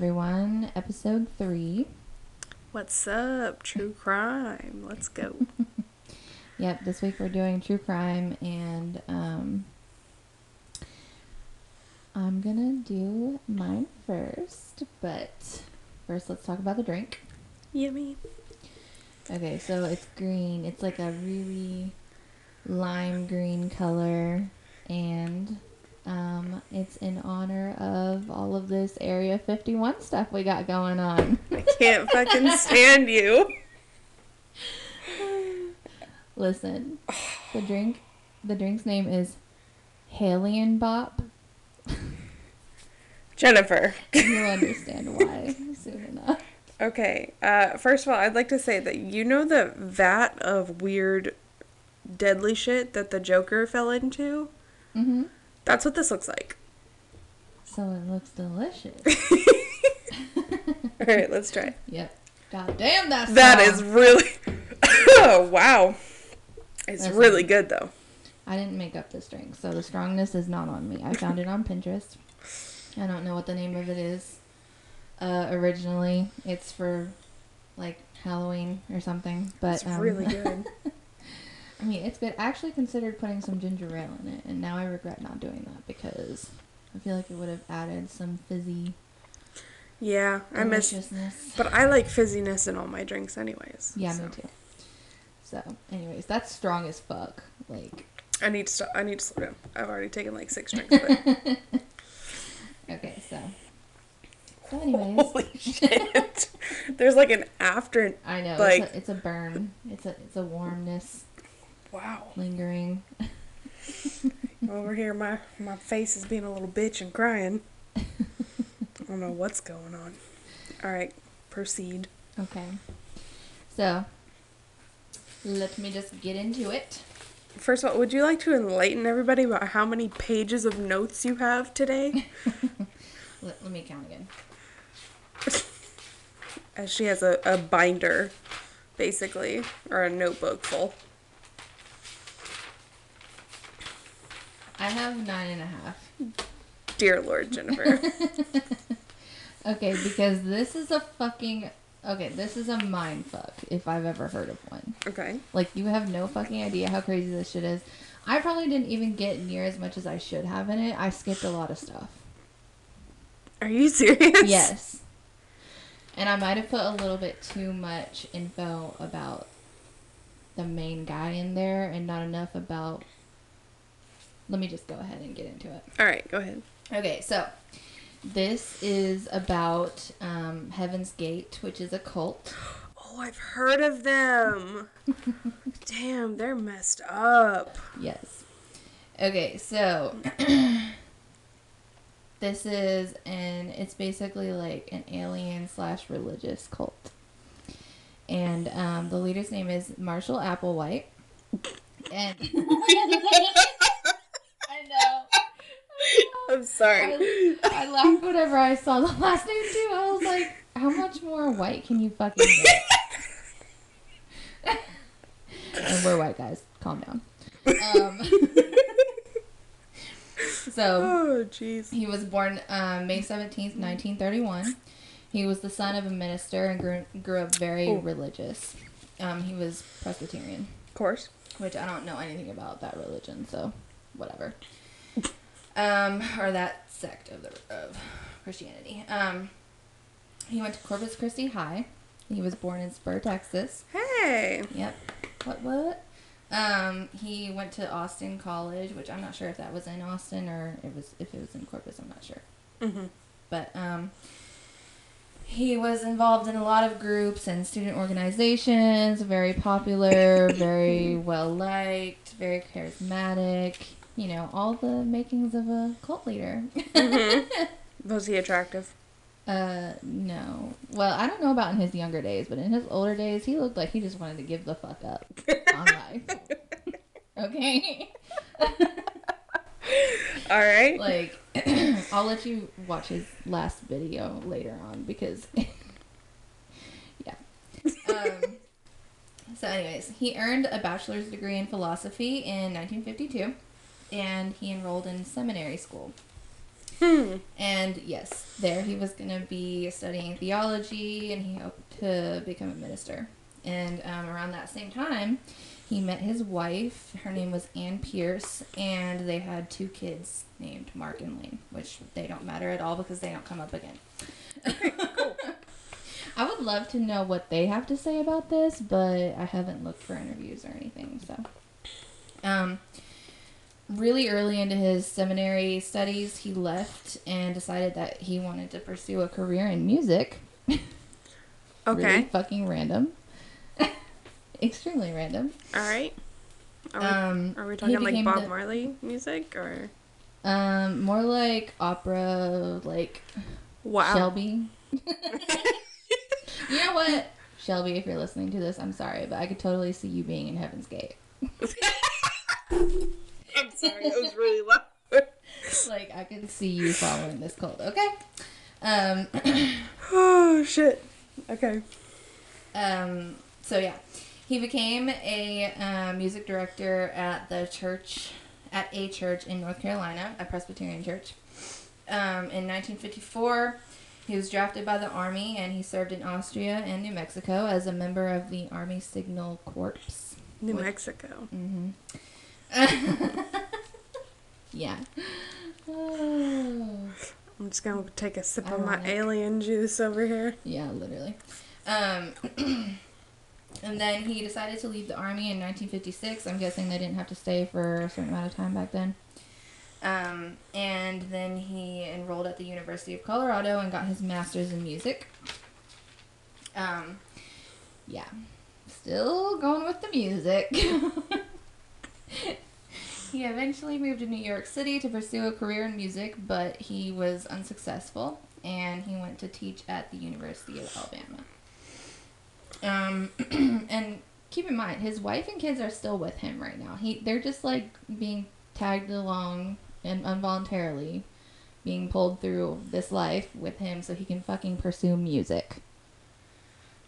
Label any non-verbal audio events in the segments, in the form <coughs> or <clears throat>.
everyone. Episode three. What's up? True <laughs> crime. Let's go. <laughs> Yep, this week we're doing true crime, and um, I'm gonna do mine first. But first, let's talk about the drink. Yummy. Okay, so it's green. It's like a really lime green color, and um, it's in honor of all of this Area 51 stuff we got going on. I can't fucking stand you. <sighs> Listen, the drink, the drink's name is Halion Bop. Jennifer. You'll understand why soon enough. Okay. Uh, first of all, I'd like to say that you know the vat of weird, deadly shit that the Joker fell into? hmm That's what this looks like. So it looks delicious. <laughs> All right, let's try. yep. God damn, that's That is really. oh, <laughs> wow. It's That's really good, though. I didn't make up this drink, so the strongness is not on me. I found it on Pinterest. I don't know what the name of it is. Uh, originally, it's for like Halloween or something, but It's um, really <laughs> good. I mean, it's good. I actually considered putting some ginger ale in it, and now I regret not doing that because I feel like it would have added some fizzy Yeah, I miss. But I like fizziness in all my drinks, anyways. Yeah, so. me too. So, anyways, that's strong as fuck. Like, I need to. Stop, I need to slow down. I've already taken like six drinks. But <laughs> okay, so. So, anyways, holy shit! <laughs> There's like an after. I know Like- it's, a, it's a burn. It's a it's a warmness Wow. lingering. <laughs> Over here, my my face is being a little bitch and crying. I don't know what's going on. All right, proceed. Okay. So, let me just get into it. First of all, would you like to enlighten everybody about how many pages of notes you have today? <laughs> Let, let me count again. As she has a, a binder, basically, or a notebook full. I have nine and a half. Dear Lord, Jennifer. <laughs> Okay, because this is a fucking. Okay, this is a mind fuck if I've ever heard of one. okay. Like, you have no fucking idea how crazy this shit is. I probably didn't even get near as much as I should have in it. I skipped a lot of stuff. Are you serious? Yes. And I might have put a little bit too much info about the main guy in there and not enough about. Let me just go ahead and get into it. All right, go ahead. Okay, so this is about um, Heaven's Gate, which is a cult. Oh, I've heard of them. <laughs> Damn, they're messed up. Yes. Okay, so <clears throat> this is an it's basically like an alien slash religious cult, and um, the leader's name is Marshall Applewhite, and I <laughs> know. <laughs> I'm sorry. I, I laughed whenever I saw the last name too. I was like, how much more white can you fucking get? and we're white guys. Calm down. Um, so <laughs> Oh, jeez. he was born um, May seventeenth, nineteen thirty-one. He was the son of a minister and grew, grew up very Oh. religious. Um, he was Presbyterian Of course. which I don't know anything about that religion, so whatever. Um, or that sect of the of Christianity. Um, he went to Corpus Christi High. He was born in Spur, Texas. Hey. Yep. What what? Um, he went to Austin College, which I'm not sure if that was in Austin or it was if it was in Corpus. I'm not sure Mm-hmm. but um, he was involved in a lot of groups and student organizations. Very popular, very <coughs> well liked, very charismatic. You know, all the makings of a cult leader. <laughs> Was he attractive? uh, no. Well, I don't know about in his younger days, but in his older days, he looked like he just wanted to give the fuck up on life. <laughs> Okay. <laughs> All right. like <clears throat> I'll let you watch his last video later on because yeah. Um, so anyways, he earned a bachelor's degree in philosophy in 1952 and he enrolled in seminary school. Hmm. And yes, there he was going to be studying theology and he hoped to become a minister. And um, around that same time, he met his wife. Her name was Anne Pierce, and they had two kids named Mark and Lane, which they don't matter at all because they don't come up again. <laughs> I would love to know what they have to say about this, but I haven't looked for interviews or anything. So, um, really early into his seminary studies, he left and decided that he wanted to pursue a career in music. <laughs> Okay. Really fucking random. <laughs> Extremely random. All right. Are we, Um, are we talking like Bob the- Marley music or? Um, more like opera, like Wow. Shelby. <laughs> you know what, Shelby? If you're listening to this, I'm sorry, but I could totally see you being in Heaven's Gate. I'm sorry, it was really loud. <laughs> Like I can see you following this cult. Okay. Um. <clears throat> oh shit. Okay. um. So yeah, he became a uh, music director at the church, at a church in North Carolina, a Presbyterian church. Um, in 1954, he was drafted by the army and he served in Austria and New Mexico as a member of the Army Signal Corps. New What- Mexico. Mm-hmm. <laughs> yeah. Oh. I'm just gonna take a sip of my alien juice over here. Yeah, literally. Um, <clears throat> and then he decided to leave the army in 1956. I'm guessing they didn't have to stay for a certain amount of time back then. Um, and then he enrolled at the University of Colorado and got his master's in music. Um, yeah, still going with the music. <laughs> he eventually moved to New York City to pursue a career in music, but he was unsuccessful and he went to teach at the University of Alabama. Um, <clears throat> and keep in mind, his wife and kids are still with him right now. He they're just like being tagged along and involuntarily being pulled through this life with him so he can fucking pursue music.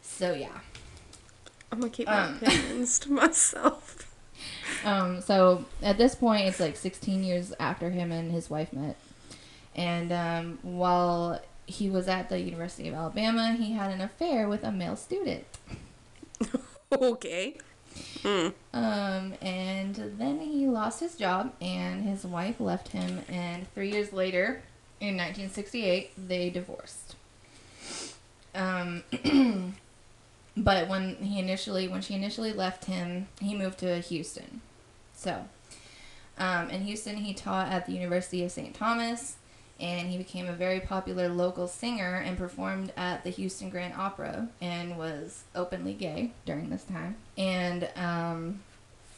So yeah. I'm gonna keep my Um. <laughs> opinions to myself. Um, so at this point, it's like 16 years after him and his wife met. And um, while he was at the University of Alabama, he had an affair with a male student. <laughs> okay. Hmm. Um, and then he lost his job, and his wife left him. And three years later, in 1968, they divorced. Um, <clears throat> but when he initially, when she initially left him, he moved to Houston. So, um, in Houston, he taught at the University of St. Thomas, and he became a very popular local singer and performed at the Houston Grand Opera and was openly gay during this time. And um,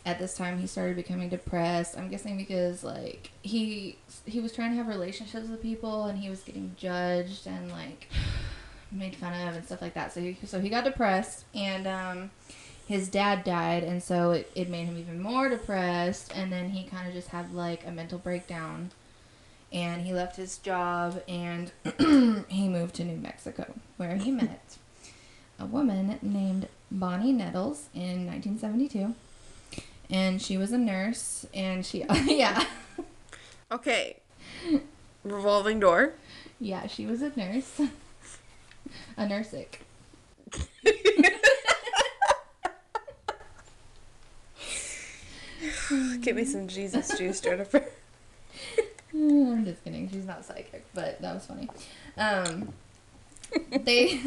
at this time, he started becoming depressed. I'm guessing because like he he was trying to have relationships with people and he was getting judged and like <sighs> made fun of and stuff like that. So he, so he got depressed and um, his dad died and so it, it made him even more depressed and then he kind of just had like a mental breakdown and he left his job and <clears throat> he moved to New Mexico where he met a woman named Bonnie Nettles in 1972 and she was a nurse and she <laughs> yeah Okay. Revolving door. yeah she was a nurse a nursic <laughs> <sighs> Get me some Jesus <laughs> juice, Jennifer. <laughs> I'm just kidding. She's not psychic, but that was funny. Um, they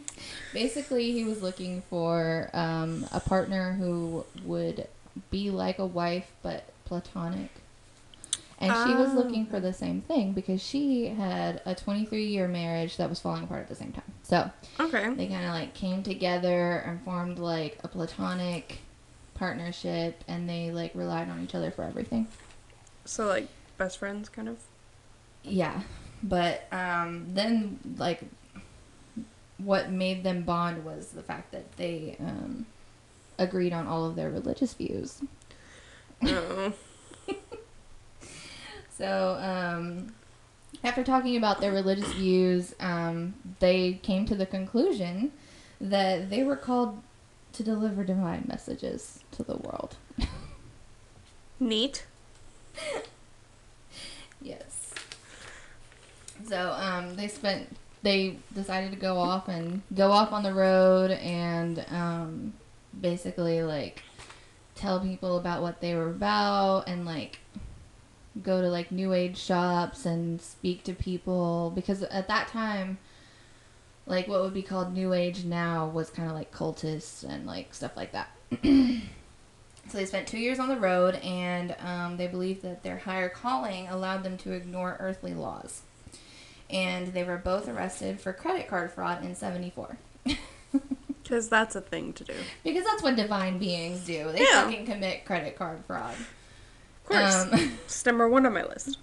<laughs> basically he was looking for um, a partner who would be like a wife but platonic. And she was Ah. looking for the same thing because she had a 23 year marriage that was falling apart at the same time. So Okay. they kind of like came together and formed like a platonic partnership and they like relied on each other for everything. So like best friends, kind of. Yeah, but um, then like what made them bond was the fact that they um, agreed on all of their religious views. Oh. <laughs> So um, after talking about their religious views, um, they came to the conclusion that they were called to deliver divine messages to the world. Neat. <laughs> Yes. So um, they spent they decided to go off and go off on the road and um, basically like tell people about what they were about and like go to like new age shops and speak to people because at that time like what would be called new age now was kind of like cultists and like stuff like that <clears throat> so they spent two years on the road and um, they believed that their higher calling allowed them to ignore earthly laws and they were both arrested for credit card fraud in 74 <laughs> Because that's a thing to do. because that's what divine beings do they Yeah. fucking commit credit card fraud Of course. Um, <laughs> it's number one on my list.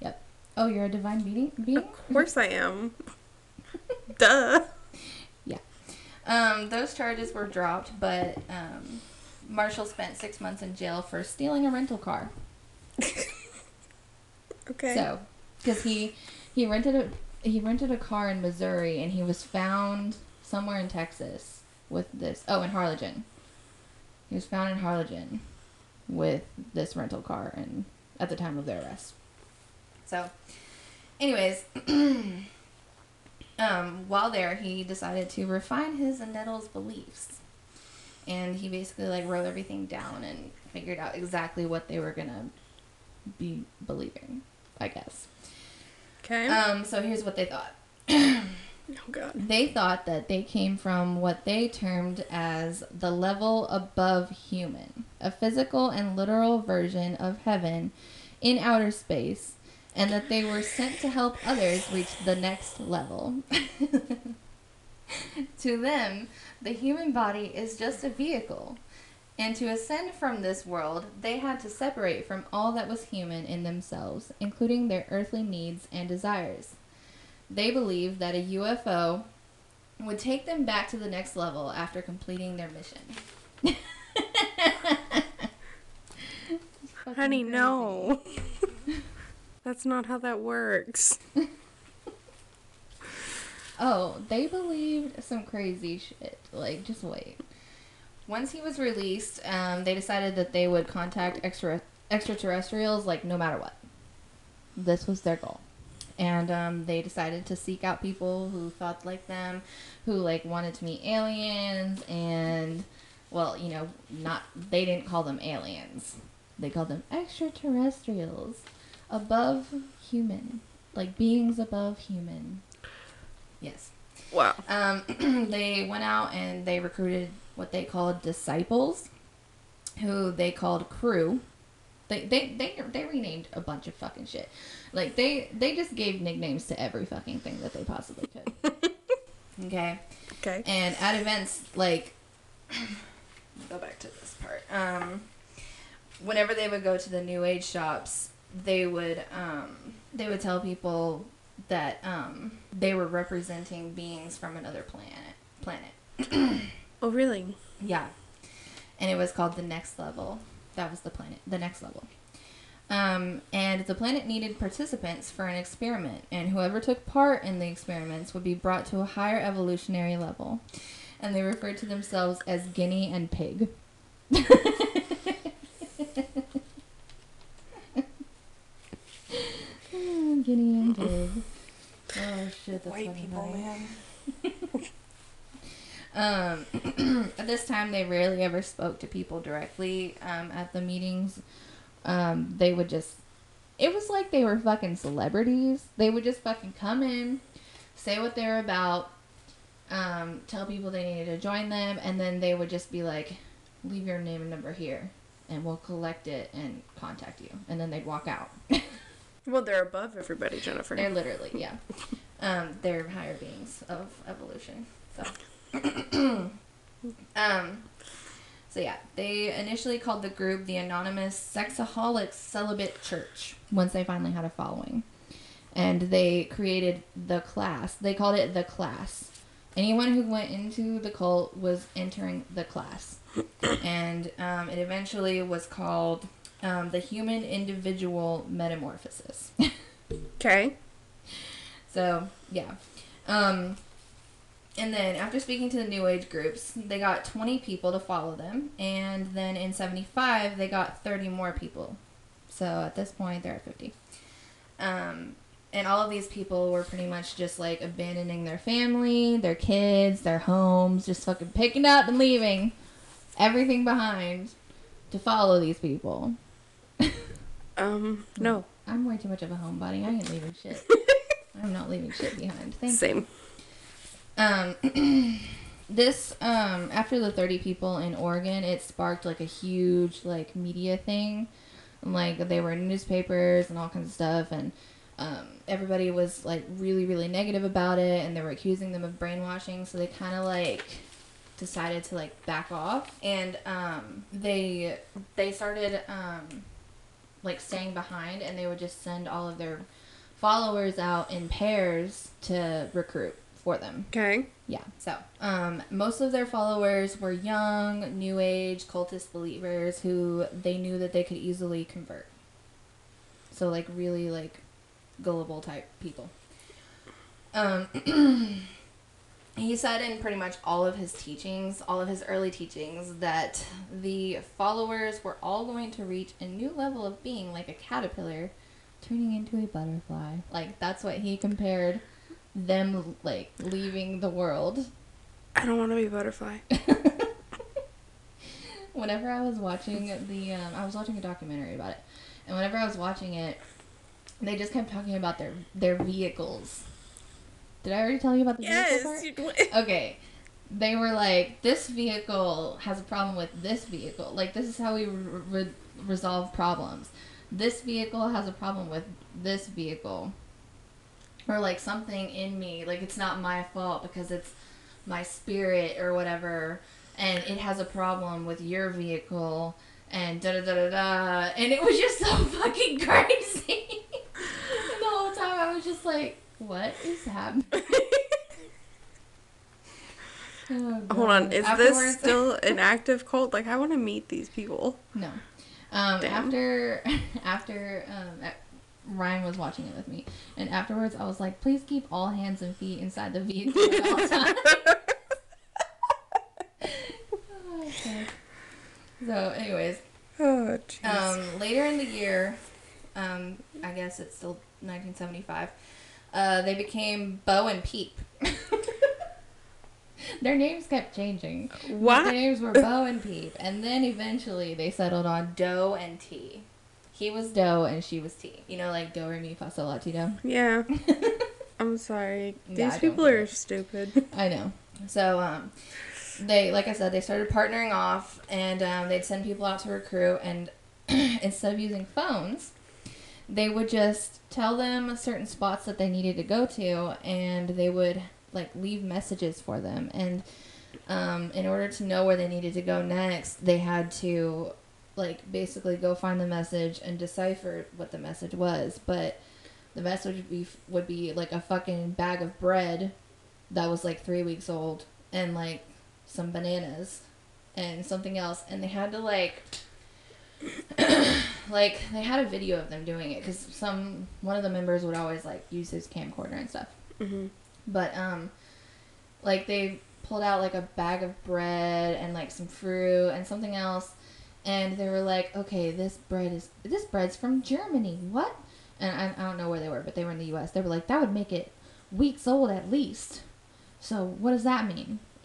Yep. Oh you're a divine being being Of course I am. Duh. Um, those charges were dropped, but um, Marshall spent six months in jail for stealing a rental car. <laughs> Okay. So, because he he rented a he rented a car in Missouri, and he was found somewhere in Texas with this. Oh, in Harlingen. He was found in Harlingen with this rental car, and at the time of their arrest. So, anyways, <clears throat> um, while there, he decided to refine his and Nettles' beliefs, and he basically like wrote everything down and figured out exactly what they were gonna be believing. I guess. Okay. Um, so here's what they thought. <clears throat> oh God. They thought that they came from what they termed as the level above human, a physical and literal version of heaven in outer space, and that they were sent to help others reach the next level. <laughs> to them, the human body is just a vehicle. And to ascend from this world, they had to separate from all that was human in themselves, including their earthly needs and desires. They believed that a UFO would take them back to the next level after completing their mission. <laughs> Honey, no. That's not how that works. <laughs> Oh, they believed some crazy shit. Like, just wait. Once he was released, um, they decided that they would contact extra extraterrestrials, like no matter what. This was their goal, and um, they decided to seek out people who thought like them, who like wanted to meet aliens, and well, you know, not they didn't call them aliens. They called them extraterrestrials, above human, like beings above human. Yes. Wow. Um, <clears throat> they went out and they recruited what they called disciples, who they called crew. They they they they renamed a bunch of fucking shit. Like they they just gave nicknames to every fucking thing that they possibly could. <laughs> okay. Okay. And at events like go back to this part. Um whenever they would go to the new age shops, they would um they would tell people that um they were representing beings from another planet planet. <clears throat> Oh, really? Yeah. And it was called the next level. That was the planet, the next level. Um, and the planet needed participants for an experiment, and whoever took part in the experiments would be brought to a higher evolutionary level. And they referred to themselves as guinea and pig. <laughs> Oh, guinea and pig. <laughs> Oh shit, that's White people, man. <laughs> Um, <clears throat> at this time, they rarely ever spoke to people directly um, at the meetings. Um, they would just, it was like they were fucking celebrities. They would just fucking come in, say what they're about, um, tell people they needed to join them, and then they would just be like, leave your name and number here, and we'll collect it and contact you. And then they'd walk out. <laughs> Well, they're above everybody, Jennifer. They're literally, yeah. Um, they're higher beings of evolution. So, <coughs> um, so yeah, they initially called the group the Anonymous Sexaholic Celibate Church. Once they finally had a following, and they created the class. They called it the class. Anyone who went into the cult was entering the class, <coughs> and um, it eventually was called um, the Human Individual Metamorphosis. Okay. So yeah. Um, and then after speaking to the New Age groups, they got 20 people to follow them, and then in 75 they got 30 more people. So at this point they're at 50. Um, and all of these people were pretty much just like abandoning their family, their kids, their homes, just fucking picking up and leaving everything behind to follow these people. <laughs> Um, no. I'm way too much of a homebody. I ain't leaving shit. <laughs> I'm not leaving shit behind. Thank you. Same. Um, <clears throat> this um after the 30 people in Oregon, it sparked like a huge like media thing. Like they were in newspapers and all kinds of stuff and um, everybody was like really really negative about it and they were accusing them of brainwashing so they kind of like decided to like back off and um, they they started um, like staying behind and they would just send all of their followers out in pairs to recruit for them Okay. yeah. So, um, most of their followers were young, new age cultist believers who they knew that they could easily convert. So, like, really, like, gullible type people. Um, <clears throat> he said in pretty much all of his teachings, all of his early teachings, that the followers were all going to reach a new level of being like a caterpillar turning into a butterfly. Like, that's what he compared them like leaving the world. I don't want to be a butterfly. <laughs> Whenever I was watching the, um, I was watching a documentary about it, and whenever I was watching it, they just kept talking about their their vehicles. Did I already tell you about the Yes. vehicle part? you- <laughs> Okay, they were like, this vehicle has a problem with this vehicle. Like this is how we re- re- resolve problems. This vehicle has a problem with this vehicle. Or like something in me, like it's not my fault because it's my spirit or whatever, and it has a problem with your vehicle, and da da da da da, and it was just so <laughs> fucking crazy. and <laughs> the whole time I was just like, what is happening? <laughs> Oh, Hold on. Is Afterwards- this <laughs> still an active cult? Like, I want to meet these people. No. Um, Damn. after <laughs> after um, Ryan was watching it with me, and afterwards I was like, please keep all hands and feet inside the vehicle at all times. okay. So, anyways, Oh, um, later in the year, um, I guess it's still 1975, uh, they became Bo and Peep. <laughs> Their names kept changing. what? Their names were Bo and Peep, and then eventually they settled on Do and Ti. He was Do and she was Ti. You know, like Do Re Mi Fa Sol La Ti Do. Yeah. <laughs> I'm sorry. These Yeah, people are stupid. <laughs> I know. So, um, they, like I said, they started partnering off, and um, they'd send people out to recruit, and <clears throat> instead of using phones, they would just tell them certain spots that they needed to go to, and they would like leave messages for them. And um, in order to know where they needed to go next, they had to like basically go find the message and decipher what the message was. But the message would be would be like a fucking bag of bread that was like three weeks old and like some bananas and something else and they had to like <coughs> like they had a video of them doing it because some one of the members would always like use his camcorder and stuff. Hmm but um like they pulled out like a bag of bread and like some fruit and something else and they were like okay this bread is this bread's from germany. What? And I, I don't know where they were but they were in the us they were like that would make it weeks old at least. So what does that mean <laughs>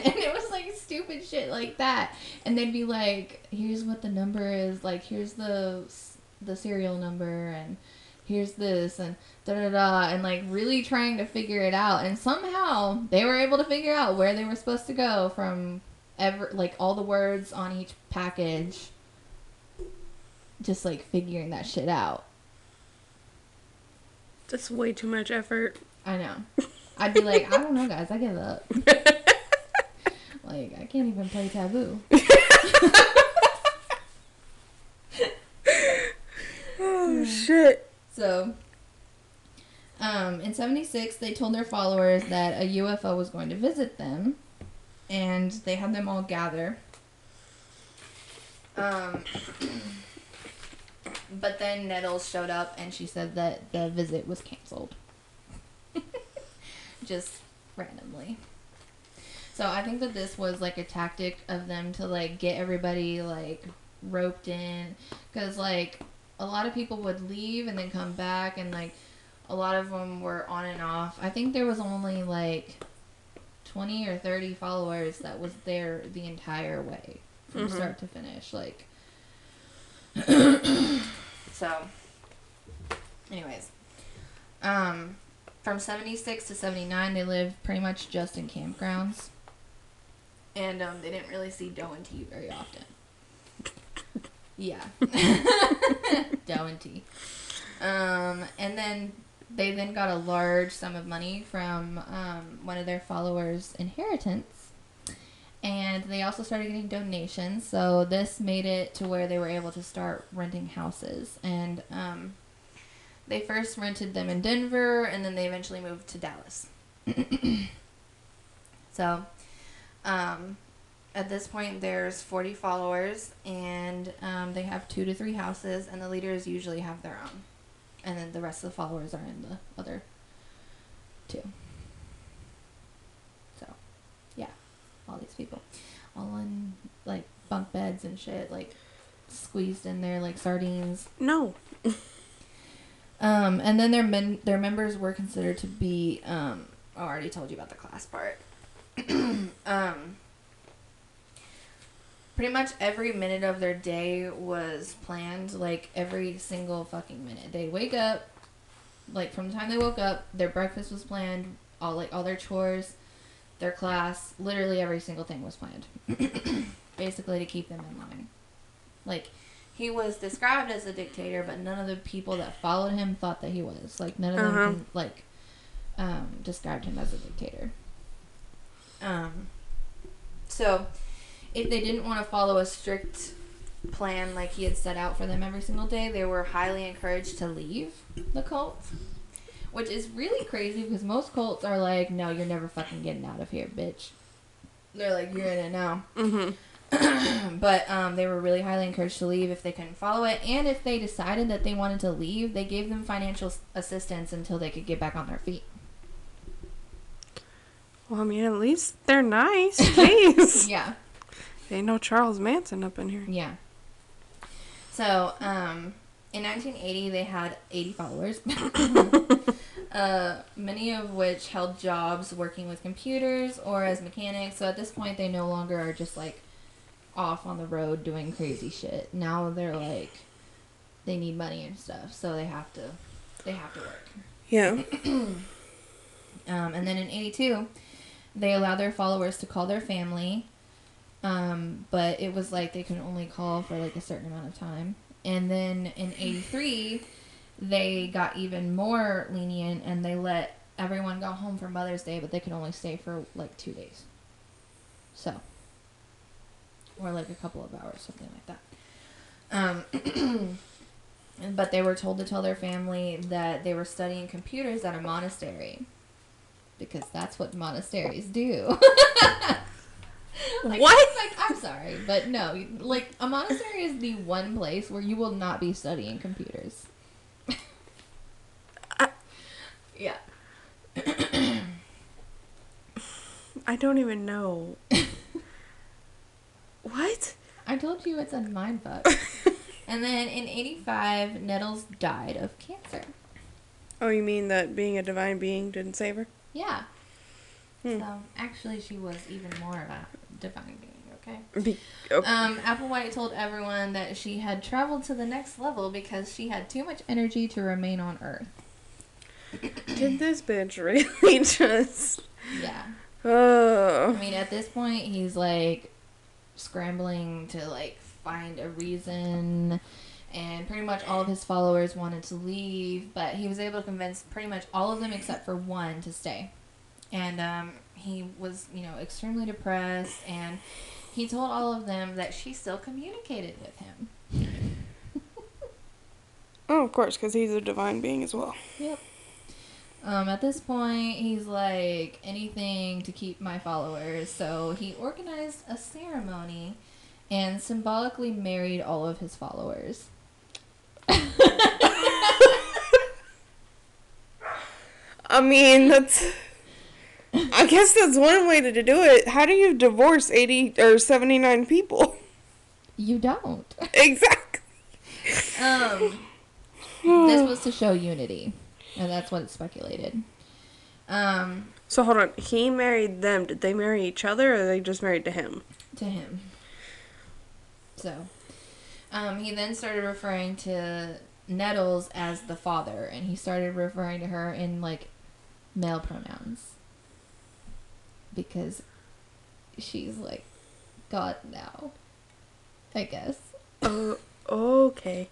<laughs> and it was like stupid shit like that. And they'd be like here's what the number is. Like here's the the serial number and here's this and da da da and like really trying to figure it out. And somehow they were able to figure out where they were supposed to go from ever like all the words on each package. Just like figuring that shit out. That's way too much effort. i know. I'd be like i don't know guys. I give up <laughs> like i can't even play taboo <laughs> <laughs> Oh shit. So, um, in 76, they told their followers that a UFO was going to visit them, and they had them all gather. Um, but then Nettles showed up, and she said that the visit was canceled. <laughs> Just randomly. So I think that this was like a tactic of them to like get everybody like roped in, because like a lot of people would leave and then come back and like a lot of them were on and off. I think there was only like 20 or 30 followers that was there the entire way from Mhm. start to finish. Like, <coughs> so, anyways, um, from 76 to 79, they lived pretty much just in campgrounds. And um, they didn't really see Do and Ti very often. Yeah. <laughs> Do and Ti. Um, and then they then got a large sum of money from um, one of their followers' inheritance. And they also started getting donations. So this made it to where they were able to start renting houses. And um, they first rented them in Denver and then they eventually moved to Dallas. <clears throat> so um, at this point, there's 40 followers, and um, they have two to three houses, and the leaders usually have their own. And then the rest of the followers are in the other two. So, yeah, all these people. All in, like, bunk beds and shit, like, squeezed in there like sardines. No. Um, and then their men, their members were considered to be. Um, oh, I already told you about the class part. <clears throat> um, pretty much every minute of their day was planned. Like every single fucking minute, they'd wake up. Like from the time they woke up, their breakfast was planned. All like all their chores, their class, literally every single thing was planned. <clears throat> Basically, to keep them in line. Like he was described as a dictator, but none of the people that followed him thought that he was. Like none of them Uh-huh. can, like um, described him as a dictator. Um, so if they didn't want to follow a strict plan like he had set out for them every single day, they were highly encouraged to leave the cult. Which is really crazy because most cults are like, no, you're never fucking getting out of here, bitch. They're like, you're in it now. <clears throat> Mm-hmm. but um, they were really highly encouraged to leave if they couldn't follow it. And if they decided that they wanted to leave, they gave them financial assistance until they could get back on their feet. Well, I mean, at least they're nice. <laughs> Jeez. <laughs> Yeah. Ain't no Charles Manson up in here. Yeah. So, um, in 1980, they had 80 followers, <laughs> uh, many of which held jobs working with computers or as mechanics. So at this point, they no longer are just like off on the road doing crazy shit. Now they're like they need money and stuff, so they have to they have to work. Yeah. <clears throat> Um, and then in 82, they allowed their followers to call their family. Um, but it was like they could only call for like a certain amount of time. And then in 83, they got even more lenient and they let everyone go home for Mother's Day, but they could only stay for like two days. So, or like a couple of hours, something like that. Um, <clears throat> but they were told to tell their family that they were studying computers at a monastery because that's what monasteries do. <laughs> Like, What? Like, I'm sorry, but no. Like, a monastery is the one place where you will not be studying computers. I- <laughs> yeah. I don't even know. <laughs> what? I told you it's a mind fuck. and then in 85, Nettles died of cancer. Oh, you mean that being a divine being didn't save her? Yeah. Hmm. So, actually, she was even more of a divine being, okay? Be- oh, Um, Applewhite told everyone that she had traveled to the next level because she had too much energy to remain on Earth. did this bitch really <laughs> just? Yeah. I Oh. mean, at this point, he's like scrambling to like find a reason, and pretty much all of his followers wanted to leave, but he was able to convince pretty much all of them except for one to stay. And um, he was, you know, extremely depressed, and he told all of them that she still communicated with him. <laughs> Oh, of course, because he's a divine being as well. Yep. Um, at this point, he's like anything to keep my followers. So he organized a ceremony and symbolically married all of his followers. <laughs> I mean, that's. I guess that's one way to do it. How do you divorce 80 or 79 people? You don't. <laughs> exactly. Um, this was to show unity. and that's what it's speculated. Um, So hold on. He married them. Did they marry each other, or they just married to him? to him. So, um, he then started referring to Nettles as the father, and he started referring to her in like male pronouns because she's like God now, I guess. Oh, okay.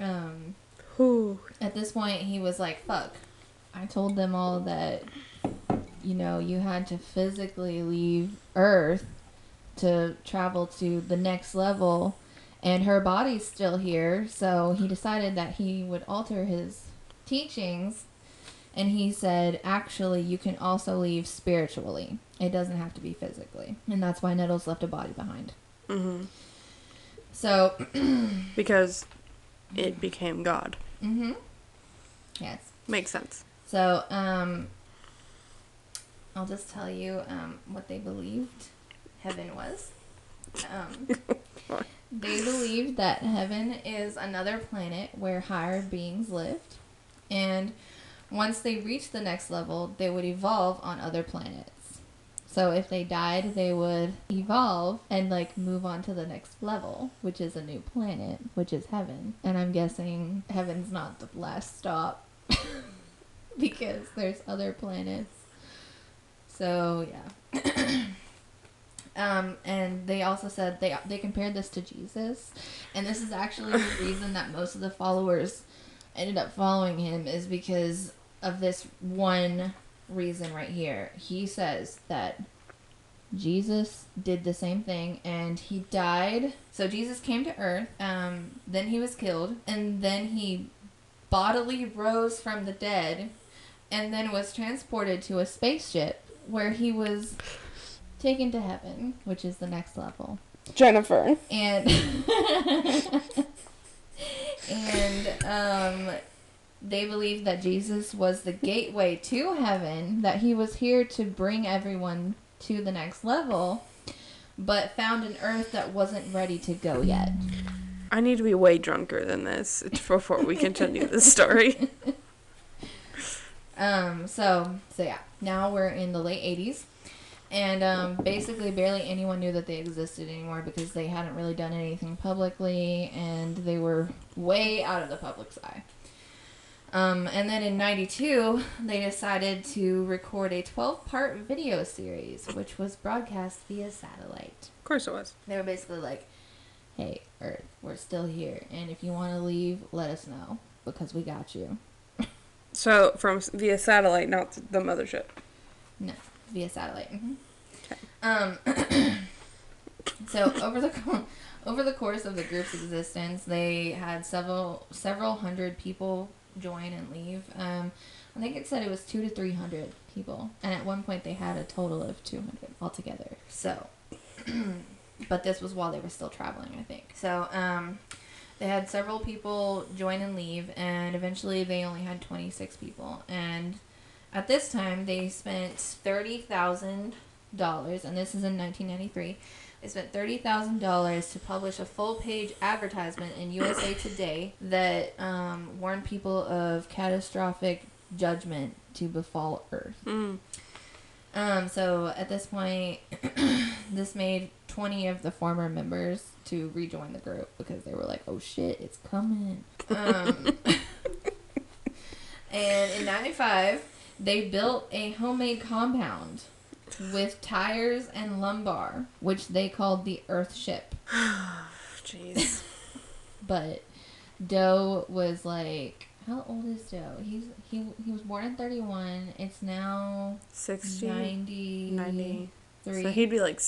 Um, Who? at this point, he was like, "Fuck." I told them all that, you know, you had to physically leave Earth to travel to the next level, and her body's still here. So he decided that he would alter his teachings, and he said, actually, you can also leave spiritually. It doesn't have to be physically, and that's why Nettles left a body behind. Mm-hmm. So, <clears throat> Because it became God. mm-hmm. Yes. Makes sense. So, um, I'll just tell you um, what they believed heaven was. Um, they believed that heaven is another planet where higher beings lived, and once they reached the next level, they would evolve on other planets. So if they died, they would evolve and like move on to the next level, which is a new planet, which is heaven. And I'm guessing heaven's not the last stop <laughs> because there's other planets. So yeah. Um, and they also said they they compared this to Jesus, and this is actually the <laughs> reason that most of the followers ended up following him is because of this one reason right here. He says that Jesus did the same thing and he died. So Jesus came to earth, um, then he was killed, and then he bodily rose from the dead and then was transported to a spaceship where he was taken to heaven, which is the next level. Jennifer. And <laughs> and um they believe that Jesus was the gateway to heaven, that he was here to bring everyone to the next level, but found an earth that wasn't ready to go yet. I need to be way drunker than this before we continue the story. <laughs> Um, so so yeah, now we're in the late eighties. And um, basically, barely anyone knew that they existed anymore because they hadn't really done anything publicly, and they were way out of the public's eye. Um, and then in '92, they decided to record a 12-part video series, which was broadcast via satellite. Of course it was. They were basically like, "Hey, Earth, we're still here, and if you want to leave, let us know because we got you." <laughs> So from via satellite, not the mothership. No, via satellite. hmm Um, <clears throat> so over the over the course of the group's existence, they had several several hundred people join and leave. Um, I think it said it was two to three hundred people, and at one point they had a total of two hundred altogether. So, <clears throat> but this was while they were still traveling, I think. So, um, they had several people join and leave, and eventually they only had twenty six people, and at this time, they spent thirty thousand dollars, and this is in nineteen ninety three. They spent thirty thousand dollars to publish a full page advertisement in USA <coughs> Today that um, warned people of catastrophic judgment to befall Earth. Mm. Um, so at this point, <coughs> this made 20 of the former members to rejoin the group because they were like, oh shit, it's coming. Um, <laughs> and in 95, they built a homemade compound with tires and lumber, which they called the Earth Ship. <sighs> Jeez. <laughs> But Do was like, how old is Do? He's he he was born in 31. It's now 60, 93. 90. So he'd be like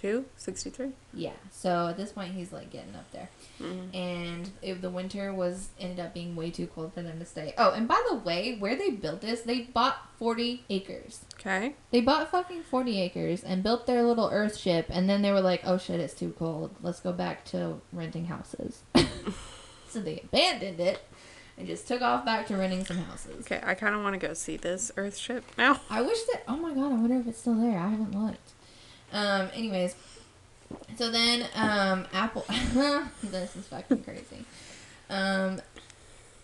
62, 63? Yeah. So at this point, he's like getting up there, Mm. and if the winter was ended up being way too cold for them to stay. Oh, and by the way, where they built this, they bought forty acres. Okay. They bought fucking forty acres and built their little Earth ship, and then they were like, "Oh shit, it's too cold. Let's go back to renting houses." <laughs> so they abandoned it and just took off back to renting some houses. Okay, I kind of want to go see this Earth ship now. I wish that. Oh my god! I wonder if it's still there. I haven't looked. Um. Anyways, so then um Apple. <laughs> this is fucking crazy. Um,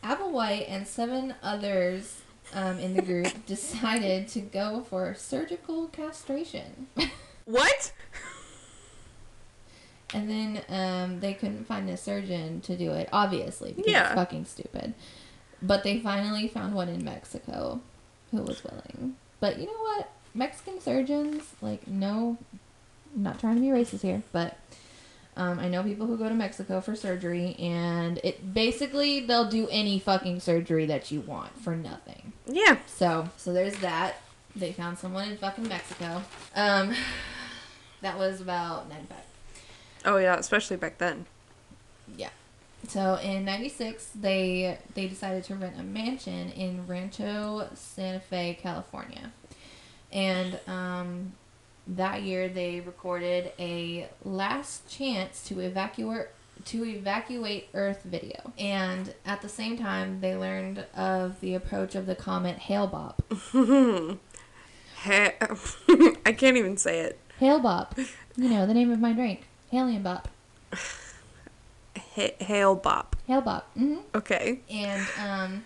Applewhite and seven others um, in the group <laughs> decided to go for surgical castration. What? <laughs> And then um, they couldn't find a surgeon to do it, obviously, because Yeah. it's fucking stupid. But they finally found one in Mexico who was willing. But you know what? Mexican surgeons, like, no, I'm not trying to be racist here, but um, I know people who go to Mexico for surgery, and it basically they'll do any fucking surgery that you want for nothing. Yeah. So, so there's that. They found someone in fucking Mexico. Um, <sighs> that was about 95. Oh yeah, especially back then. Yeah. So in '96, they they decided to rent a mansion in Rancho Santa Fe, California, and um, that year they recorded a last chance to evacuate to evacuate Earth video, and at the same time they learned of the approach of the comet Hale-Bopp. Ha- <laughs> <laughs> I can't even say it. Hale-Bopp, you know the name of my drink, Halium-Bop. Ha- Hail Bop. Hale-Bopp. hmm Okay. and um,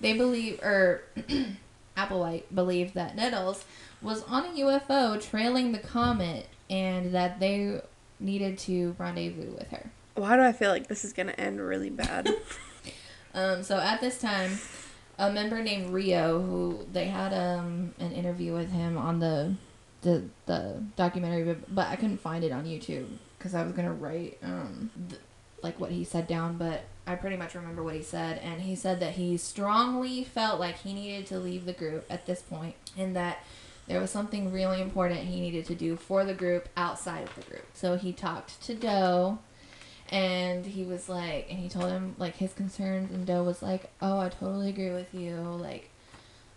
they believe or <clears throat> Applewhite believed that Nettles was on a UFO trailing the comet, and that they needed to rendezvous with her. Why do I feel like this is gonna end really bad? <laughs> <laughs> Um, so at this time, a member named Rio, who they had um, an interview with him on the the, the documentary, but, but I couldn't find it on YouTube because I was gonna write um, th- like what he said down, but I pretty much remember what he said, and he said that he strongly felt like he needed to leave the group at this point, and that there was something really important he needed to do for the group outside of the group. So he talked to Do and he was like and he told him like his concerns and Do was like, "Oh, I totally agree with you. Like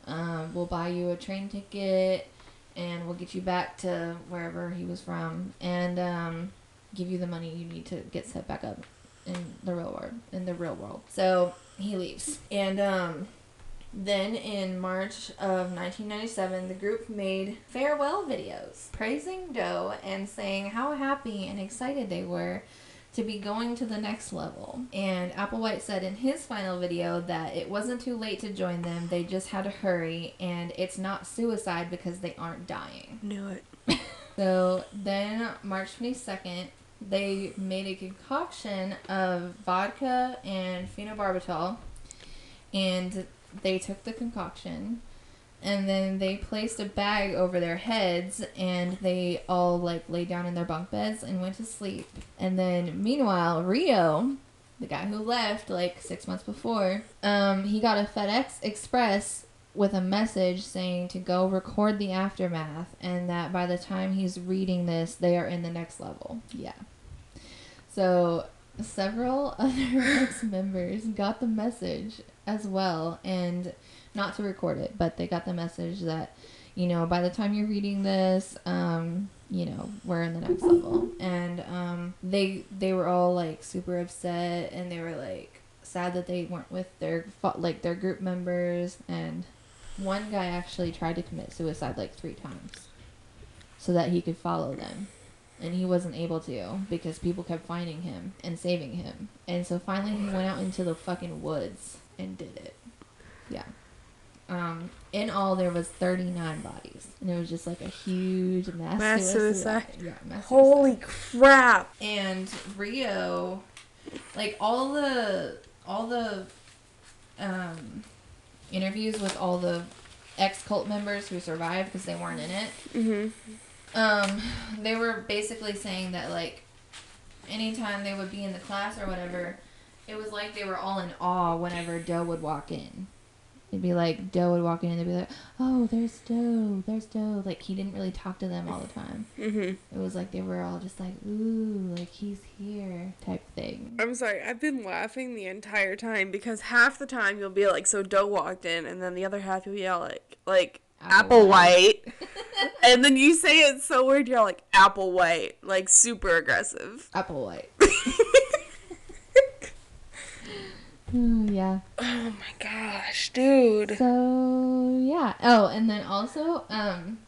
um, we'll buy you a train ticket and we'll get you back to wherever he was from and um, give you the money you need to get set back up in the real world in the real world." So, he leaves. And um then in March of 1997, the group made farewell videos praising Do and saying how happy and excited they were to be going to the next level. And Applewhite said in his final video that it wasn't too late to join them, they just had to hurry, and it's not suicide because they aren't dying. Knew it. <laughs> So then, March 22nd, they made a concoction of vodka and phenobarbital, and they took the concoction, and then they placed a bag over their heads, and they all like lay down in their bunk beds and went to sleep. And then, meanwhile, Rio, the guy who left like six months before, um, he got a FedEx Express with a message saying to go record the aftermath and that by the time he's reading this they are in the next level. Yeah. So several <laughs> other ex-members got the message as well and not to record it but they got the message that you know by the time you're reading this um you know we're in the next level. And um they they were all like super upset and they were like sad that they weren't with their like their group members and one guy actually tried to commit suicide like three times so that he could follow them and he wasn't able to because people kept finding him and saving him and so finally he went out into the fucking woods and did it yeah um in all there was 39 bodies and it was just like a huge mass, Mass suicide. suicide. yeah mass Holy crap! and Rio, like all the all the um, interviews with all the ex cult members who survived because they weren't in it, Mm-hmm. um, they were basically saying that like anytime they would be in the class or whatever, it was like they were all in awe whenever Do would walk in. It'd be like Do would walk in and they'd be like, "Oh, there's Do, there's Do." Like he didn't really talk to them all the time. Mm-hmm. It was like they were all just like, "Ooh, like he's here," type thing. I'm sorry, I've been laughing the entire time because half the time you'll be like, so Do walked in, and then the other half you'll yell like, like apple white, <laughs> and then you say it so weird. You're like apple white, like super aggressive. Apple white. <laughs> Ooh, yeah. Oh my gosh, dude. So yeah. Oh, and then also, um,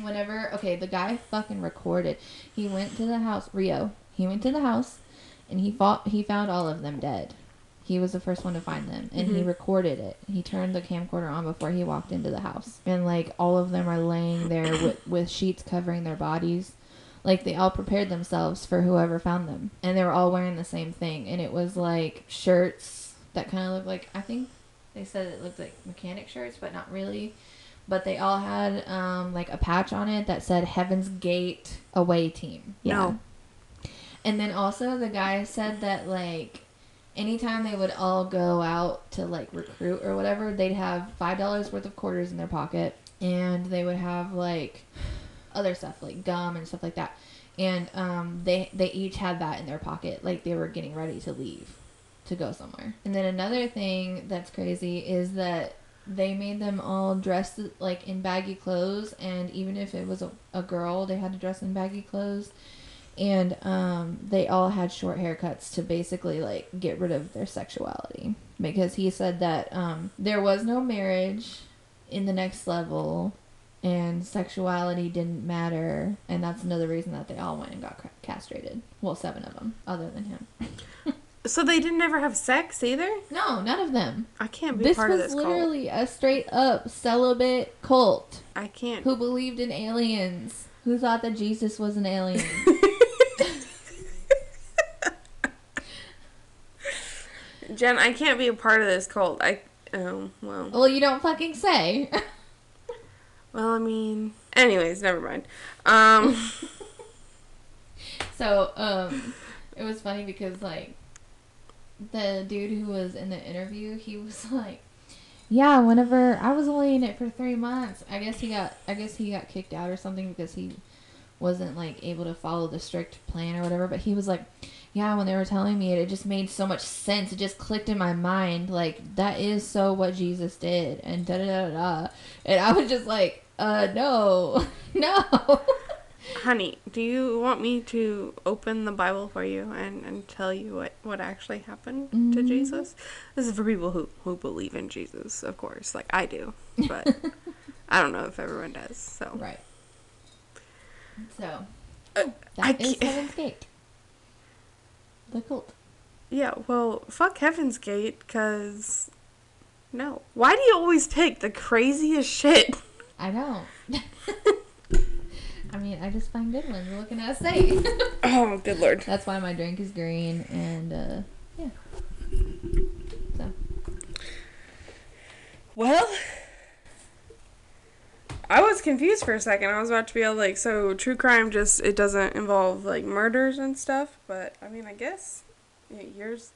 whenever okay, the guy fucking recorded. He went to the house, Rio. He went to the house, and he fought. He found all of them dead. He was the first one to find them, and he Mhm. recorded it. He turned the camcorder on before he walked into the house, and like all of them are laying there <coughs> with with sheets covering their bodies, like they all prepared themselves for whoever found them, and they were all wearing the same thing, and it was like shirts that kind of looked like I think they said it looked like mechanic shirts, but not really. But they all had um, like a patch on it that said Heaven's Gate away team. No. And then also the guy said that like anytime they would all go out to like recruit or whatever, they'd have five dollars worth of quarters in their pocket and they would have like other stuff like gum and stuff like that. And um, they they each had that in their pocket, like they were getting ready to leave to go somewhere. And then another thing that's crazy is that they made them all dressed like in baggy clothes, and even if it was a, a girl, they had to dress in baggy clothes. And um, they all had short haircuts to basically like get rid of their sexuality because he said that um, there was no marriage in the next level and sexuality didn't matter and that's another reason that they all went and got castrated well seven of them other than him <laughs> So they didn't ever have sex either? no none of them I can't be this part was of this cult. literally a straight up celibate cult I can't. who believed in aliens who thought that jesus was an alien <laughs> Jen, I can't be a part of this cult. I oh well. well you don't fucking say <laughs> Well, I mean, anyways, never mind. Um, <laughs> So, um, it was funny because like the dude who was in the interview, he was <laughs> like, "Yeah, whenever I was only in it for three months, I guess he got, I guess he got kicked out or something because he wasn't like able to follow the strict plan or whatever." But he was like, "Yeah, when they were telling me it, it just made so much sense. It just clicked in my mind. Like that is so what Jesus did." And da da da da. And I was just like, "Uh, no, <laughs> no." <laughs> honey, do you want me to open the Bible for you and, and tell you what, what actually happened to Mhm. Jesus? This is for people who, who believe in Jesus, of course, like I do. But <laughs> I don't know if everyone does. So Right. So Uh, I that is can't- Heaven's Gate. The cult. yeah, well, fuck Heaven's Gate, cause no. Why do you always pick the craziest shit? I don't. <laughs> I mean, I just find good ones. What can I say? <laughs> Oh, good lord. That's why my drink is green, and uh, yeah. So Well, I was confused for a second. I was about to be all like, so true crime just it doesn't involve like murders and stuff, but I mean, I guess yours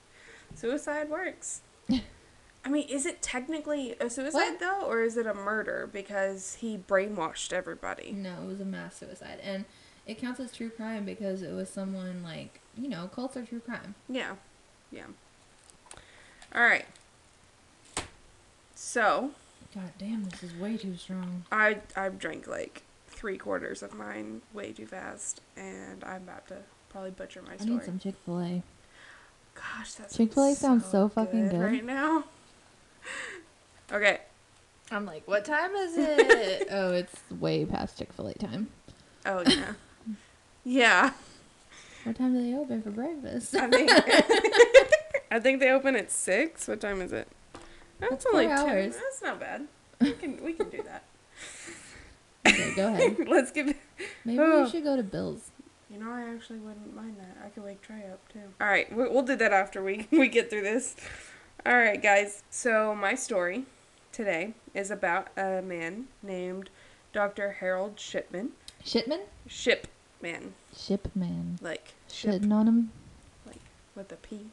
suicide works. <laughs> I mean, is it technically a suicide What? though, or is it a murder because he brainwashed everybody? no, it was a mass suicide, and it counts as true crime because it was someone like you know, cults are true crime. Yeah, yeah. All right. So God damn, this is way too strong. I I drank like three quarters of mine way too fast, and I'm about to probably butcher my I need some Chick Fil A. Gosh, that Chick-fil-A sounds so fucking good. right now. Okay. I'm like, what time is it? <laughs> oh, it's way past Chick Fil A time. Oh yeah. yeah. What time do they open for breakfast? I think <laughs> I think they open at six. What time is it? That's That's only four ten. hours. That's not bad. <laughs> We can we can do that. okay, go ahead. Let's give. Maybe Oh. we should go to Bill's. You know, I actually wouldn't mind that. I could wake Trey up too. All right, we- we'll do that after we we get through this. All right, guys. So my story today is about a man named Dr. Harold Shipman. Shipman? Shipman, Shipman. like ship Shitting on him? Like with a P.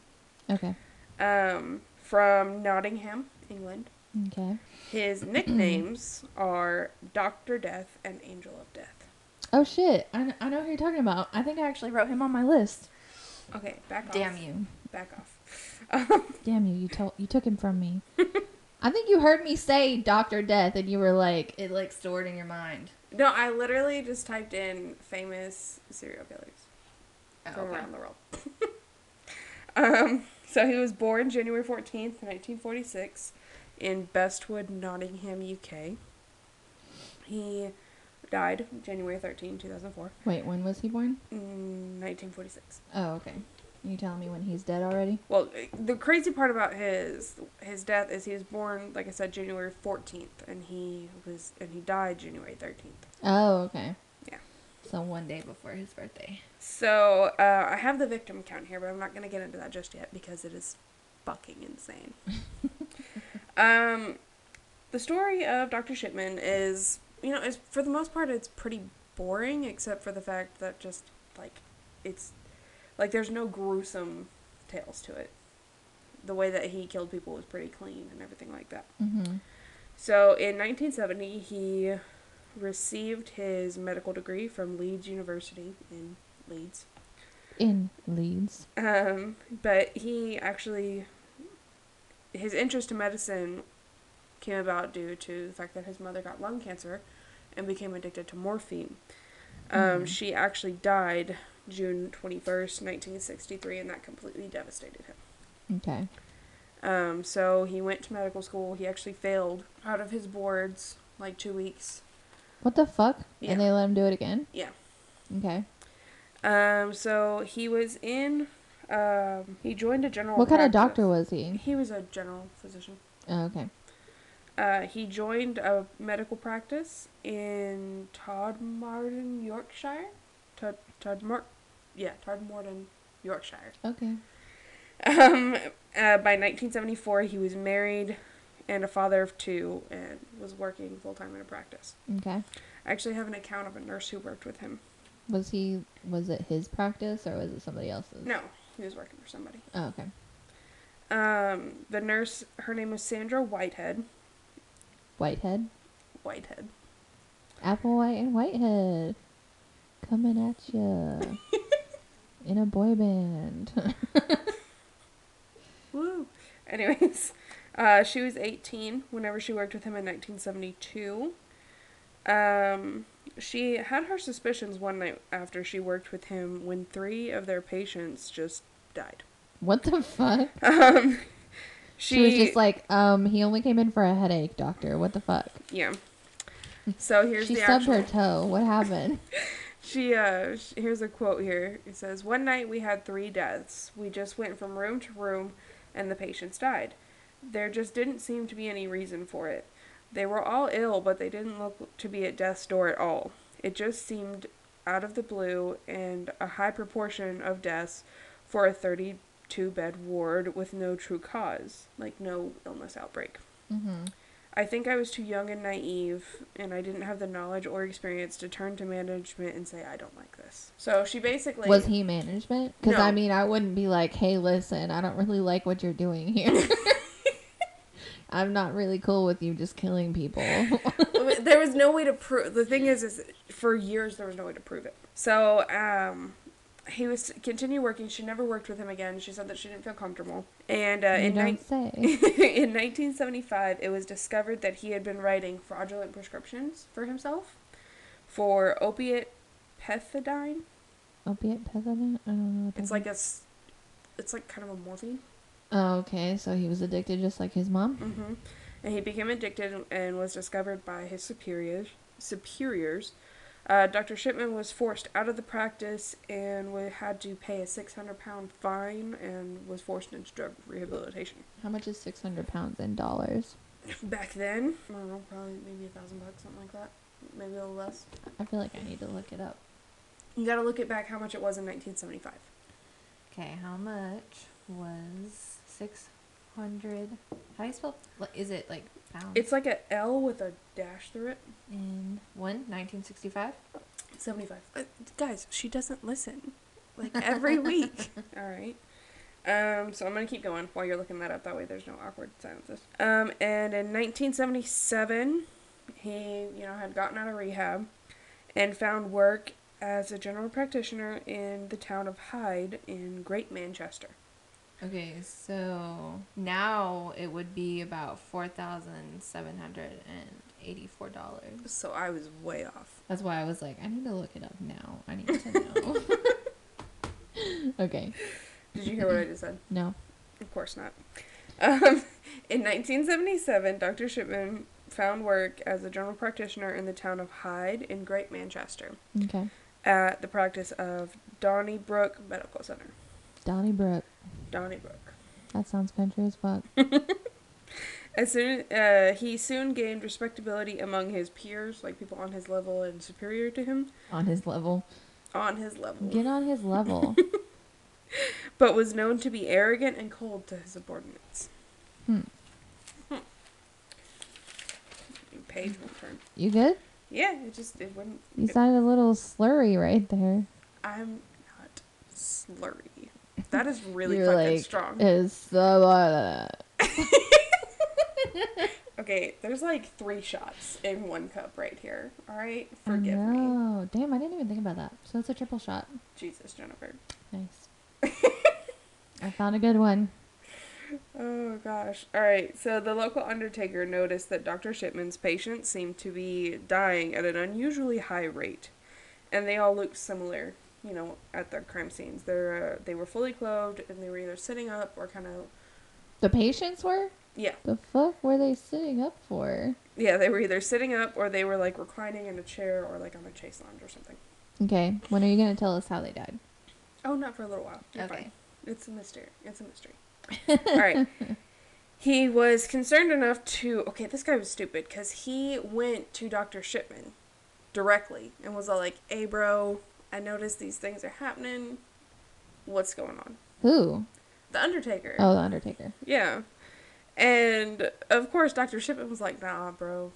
Okay. Um, from Nottingham, England. Okay. His <clears throat> nicknames are Doctor Death and Angel of Death. Oh shit! I, I know who you're talking about. I think I actually wrote him on my list. Okay, back off. Damn you! Back off. <laughs> Damn you! You told you took him from me. <laughs> I think you heard me say Doctor Death, and you were like, it like stored in your mind. No, I literally just typed in famous serial killers Oh, from around the world. <laughs> um, so he was born January 14th, 1946, in Bestwood, Nottingham, UK. He died January 13, 2004, Wait, when was he born? in 1946. Oh, okay. You telling me when he's dead already? Well, the crazy part about his his death is he was born, like I said, January fourteenth, and he was and he died January thirteenth. Oh, okay. Yeah. So one day before his birthday. So uh, I have the victim count here, but I'm not going to get into that just yet because it is fucking insane. <laughs> um, the story of Dr. Shipman is, you know, is for the most part it's pretty boring, except for the fact that just like it's like there's no gruesome tales to it. The way that he killed people was pretty clean and everything like that. Mm-hmm. So in 1970, he received his medical degree from Leeds University in Leeds. In Leeds. Um, but he actually, his interest in medicine came about due to the fact that his mother got lung cancer and became addicted to morphine. Um, Mhm. She actually died June 21st, 1963, and that completely devastated him. Okay. Um, so he went to medical school. He actually failed out of his boards like two weeks. What the fuck? Yeah. And they let him do it again? Yeah. Okay. Um, so he was in. Um, he joined a general. What kind of doctor was he? He was a general physician. Oh, okay. Uh, he joined a medical practice in Todmorden, Yorkshire. Tod Todmor, yeah, Todmorden, Yorkshire. Okay. Um, uh, by 1974, he was married and a father of two, and was working full time in a practice. Okay. I actually have an account of a nurse who worked with him. Was he was it his practice or was it somebody else's? No, he was working for somebody. Oh, okay. Um, the nurse, her name was Sandra Whitehead. Whitehead. Whitehead. Applewhite and Whitehead. Coming at ya. <laughs> In a boy band. <laughs> Woo. Anyways, uh, she was 18 whenever she worked with him in 1972. Um, she had her suspicions one night after she worked with him when three of their patients just died. what the fuck? <laughs> Um, She, was just like, um, he only came in for a headache, doctor. What the fuck? yeah. So here's she the stubbed her toe. What happened? <laughs> She uh sh- here's a quote here. It says, "One night we had 3 deaths. We just went from room to room and the patients died. There just didn't seem to be any reason for it. They were all ill, but they didn't look to be at death's door at all. It just seemed out of the blue and a high proportion of deaths for a 32 bed ward with no true cause, like no illness outbreak." mm-hmm. I think I was too young and naive, and I didn't have the knowledge or experience to turn to management and say, I don't like this. So she basically. Was he management? Because No. I mean, I wouldn't be like, hey, listen, I don't really like what you're doing here. <laughs> I'm not really cool with you just killing people. <laughs> there was no way to prove. The thing is, is for years there was no way to prove it. So, um. He was continue working. She never worked with him again. She said that she didn't feel comfortable. And uh, in, say. <laughs> in 1975, it was discovered that he had been writing fraudulent prescriptions for himself for opiate pethidine. Opiate pethidine? I don't know. What It's like a, it's like kind of a morphine. Oh, okay. So he was addicted just like his mom? hmm And he became addicted and was discovered by his superiors. Superiors. Uh, Dr. Shipman was forced out of the practice and wa had to pay a 600 pound fine and was forced into drug rehabilitation. How much is 600 pounds in dollars? Back then, I don't know, probably maybe a thousand bucks, something like that. Maybe a little less. I feel like I need to look it up. You gotta look it back how much it was in 1975. Okay, how much was 600? How do you spell? like, Is it like pounds? It's like a L with a dash through it. in when? 1965? 75. Uh, guys, she doesn't listen. Like every <laughs> week. All right. Um, so I'm going to keep going while you're looking that up. That way there's no awkward silences. Um, and in 1977, he, you know, had gotten out of rehab and found work as a general practitioner in the town of Hyde in Great Manchester. Okay, so now it would be about $4,784. So I was way off. That's why I was like, I need to look it up now. I need to know. <laughs> okay, Did you hear what I just said? no. Of course not. Um, in 1977, Dr. Shipman found work as a general practitioner in the town of Hyde in Great Manchester Okay. at the practice of Donneybrook Medical Center. Donneybrook. Donneybrook. That sounds country as fuck. <laughs> As soon uh, he soon gained respectability among his peers, like people on his level and superior to him, On his level. on his level, Get on his level. <laughs> but was known to be arrogant and cold to his subordinates. Hmm. Hmm. Page will turn. You good? Yeah, it just it wouldn't. You it- sounded a little slurry right there. I'm not slurry. That is really You're fucking like, strong. Is the <laughs> Okay, there's like three shots in one cup right here. All right, Oh, forgive me. no. Damn, I didn't even think about that. So it's a triple shot. Jesus, Jennifer. Nice. <laughs> I found a good one. Oh gosh. All right. So the local undertaker noticed that Dr. Shipman's patients seemed to be dying at an unusually high rate, and they all looked similar. You know, at the crime scenes, they're uh, they were fully clothed and they were either sitting up or kind of The patients were? yeah The fuck were they sitting up for? yeah they were either sitting up or they were like reclining in a chair or like on a chase lounge or something. Okay, when are you gonna tell us how they died? Oh, not for a little while. You're Okay. fine. It's a mystery. It's a mystery. All right. <laughs> He was concerned enough to. Okay, this guy was stupid because he went to Dr. Shipman directly and was all like, hey, bro, I noticed these things are happening. What's going on? Who? The Undertaker. Oh, the Undertaker. Yeah. And of course, Dr. Shipman was like, nah, bro.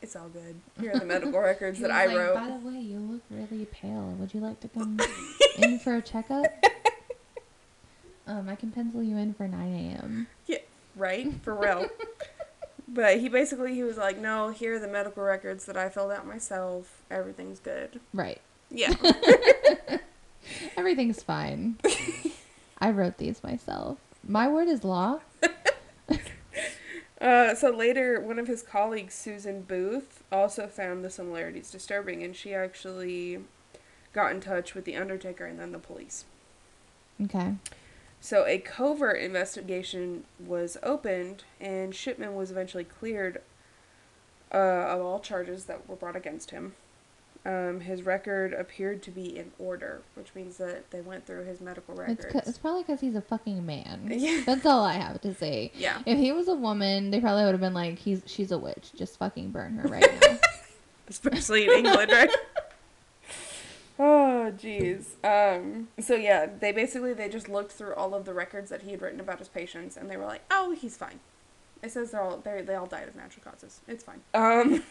It's all good. Here are the medical <laughs> records that I like, wrote. By the way, you look really pale. Would you like to come <laughs> in for a checkup? Um, I can pencil you in for 9 a.m. Yeah, right for real <laughs> but he basically he was like no here are the medical records that i filled out myself everything's good Right. Yeah <laughs> Everything's fine. <laughs> I wrote these myself. My word is law. <laughs> uh, so later one of his colleagues susan booth also found the similarities disturbing and she actually got in touch with the undertaker and then the police Okay. so a covert investigation was opened and shipman was eventually cleared uh, of all charges that were brought against him um, his record appeared to be in order, which means that they went through his medical It's, records. c- it's probably because he's a fucking man. <laughs> Yeah. That's all I have to say. yeah. If he was a woman, they probably would have been like, "He's she's a witch. Just fucking burn her right now." <laughs> especially in England, right? <laughs> oh, jeez. Um, so yeah, they basically they just looked through all of the records that he had written about his patients, and they were like, "Oh, he's fine." It says they're all they they all died of natural causes. It's fine. Um,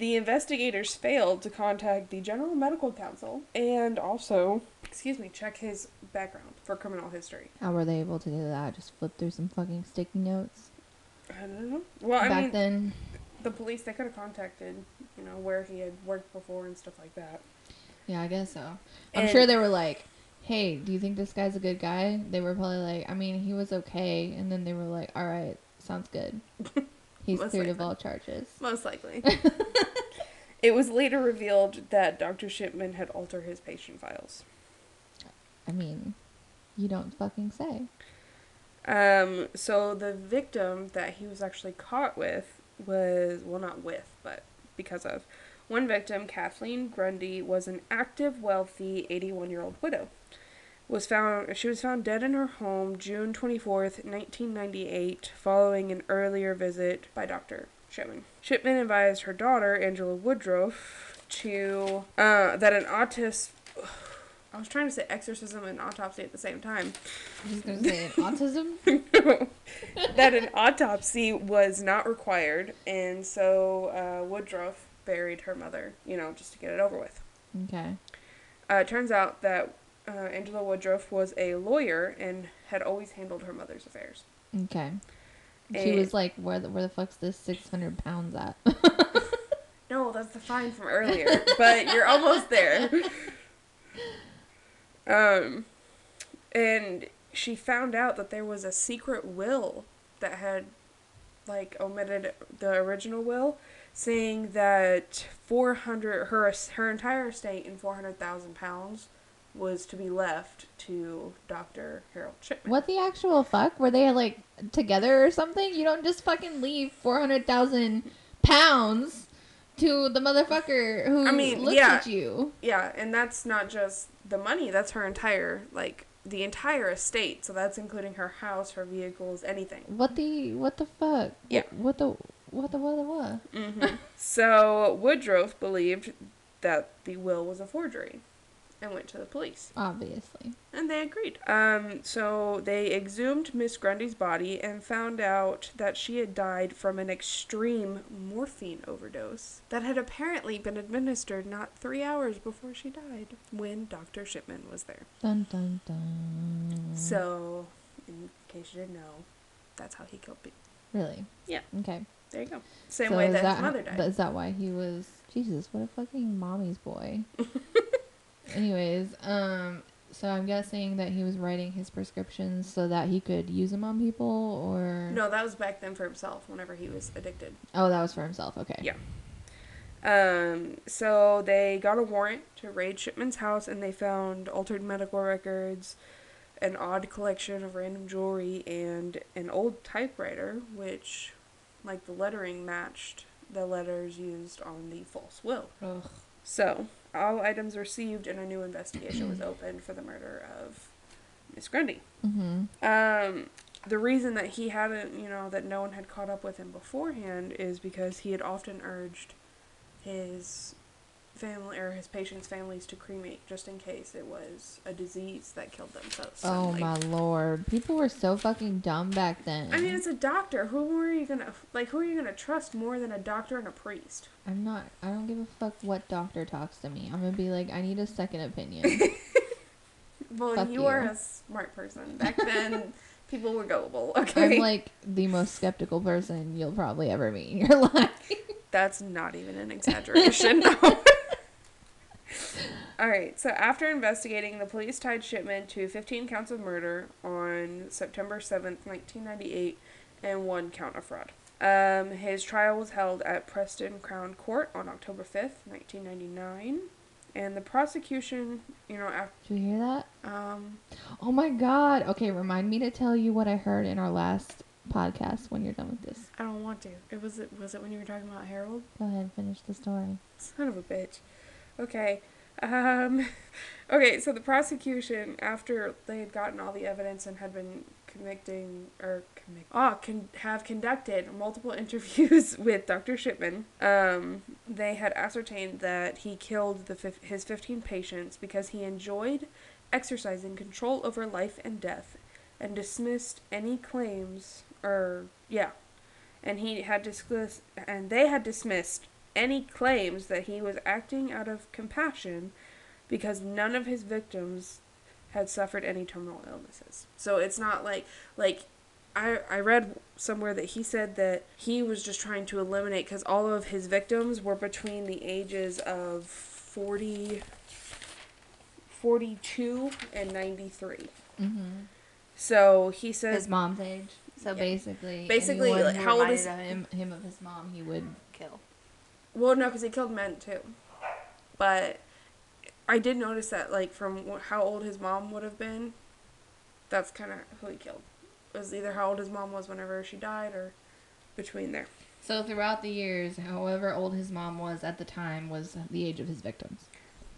the investigators failed to contact the General Medical Council and also, excuse me, check his background for criminal history. How were they able to do that? Just flip through some fucking sticky notes. I don't know. Well, I Back mean, then, the police they could have contacted, you know, where he had worked before and stuff like that. yeah, I guess so. I'm And- sure they were like, "Hey, do you think this guy's a good guy?" They were probably like, "I mean, he was okay," and then they were like, "All right, sounds good. <laughs> He's Most cleared of likely. all charges." Most likely. <laughs> it was later revealed that Dr. Shipman had altered his patient files. I mean, you don't fucking say. Um, so the victim that he was actually caught with was, well, not with, but because of. One victim, Kathleen Grundy, was an active, wealthy 81 year old widow. Was found she was found dead in her home June 24th, 1998, following an earlier visit by Dr. Shipman. Shipman advised her daughter, Angela Woodruff, to uh, that an autist I was trying to say exorcism and autopsy at the same time. I was gonna say autism. <laughs> that an autopsy was not required, and so uh, Woodruff buried her mother, you know, just to get it over with. Okay. Uh, it turns out that uh, Angela Woodruff was a lawyer and had always handled her mother's affairs. Okay. She Eh. was like, "Where the where the fuck's this six hundred pounds at?" <laughs> <laughs> No, that's the fine from earlier, but you're almost there. <laughs> Um, and she found out that there was a secret will that had, like, omitted the original will, saying that four hundred her her entire estate in four hundred thousand pounds was to be left to Doctor Harold Shipman. what the actual fuck? Were they like together or something? You don't just fucking leave four hundred thousand pounds to the motherfucker who I mean, looks yeah. at you. Yeah, and that's not just the money; that's her entire like the entire estate. So that's including her house, her vehicles, anything. What the what the fuck? Yeah. What the what the what the what? hmm so Woodruff believed that the will was a forgery and went to the police. Obviously. And they agreed. Um, so they exhumed Miss Grundy's body and found out that she had died from an extreme morphine overdose that had apparently been administered not three hours before she died when Dr. Shipman was there. Dun dun dun. So, in case you didn't know, that's how he killed people. Really? Yeah. Okay. There you go. Same So way is that, his mother died. Is that why he was Jesus, what a fucking mommy's boy. <laughs> Anyways, um so I'm guessing that he was writing his prescriptions so that he could use them on people or no, that was back then for himself whenever he was addicted. Oh, that was for himself. Okay. Yeah. Um, so they got a warrant to raid Shipman's house and they found altered medical records, an odd collection of random jewelry, and an old typewriter, which, like the lettering, matched the letters used on the false will. Ugh. So, all items received and a new investigation was opened for the murder of Miss Grundy. Mhm. Um, the reason that he hadn't, you know, that no one had caught up with him beforehand is because he had often urged his family or his patients' families to cremate just in case it was a disease that killed them so Oh my lord. People were so fucking dumb back then. I mean, it's a doctor. Who are you gonna like? Who are you gonna trust more than a doctor and a priest? I'm not I don't give a fuck what doctor talks to me. I'm gonna be like, I need a second opinion. <laughs> Well, Fuck you are a smart person. Back then, <laughs> people were gullible. Okay, I'm like the most skeptical person you'll probably ever meet in your <laughs> life. That's not even an exaggeration. All right, so after investigating, the police tied Shipman to 15 counts of murder on September 7th, 1998, and one count of fraud. Um, his trial was held at Preston Crown Court on October 5th, 1999. And the prosecution, you know, after, Did you hear that? um, Oh my god. Okay, remind me to tell you what I heard in our last podcast when you're done with this. I don't want to. It was it was it when you were talking about Harold? Go ahead and finish the story. Son of a bitch. Okay. Um, <laughs> okay, so the prosecution, after they had gotten all the evidence and had been convicting, or convict, ah, con- have conducted multiple <laughs> interviews with Dr. Shipman, um, they had ascertained that he killed the fif- his 15 patients because he enjoyed exercising control over life and death and dismissed any claims, or, yeah, and he had discussed, and they had dismissed any claims that he was acting out of compassion because none of his victims had suffered any terminal illnesses. So it's not like like I I read somewhere that he said that he was just trying to eliminate cuz all of his victims were between the ages of 40 42 and 93. Mm-hmm. So he says His mom's age. So Yeah. basically, Basically, like, how old is- him, him of his mom? He would kill. Well, no, because he killed men too. But I did notice that, like, from wh- how old his mom would have been, that's kind of who he killed. It was either how old his mom was whenever she died or between there. So throughout the years, however old his mom was at the time was the age of his victims.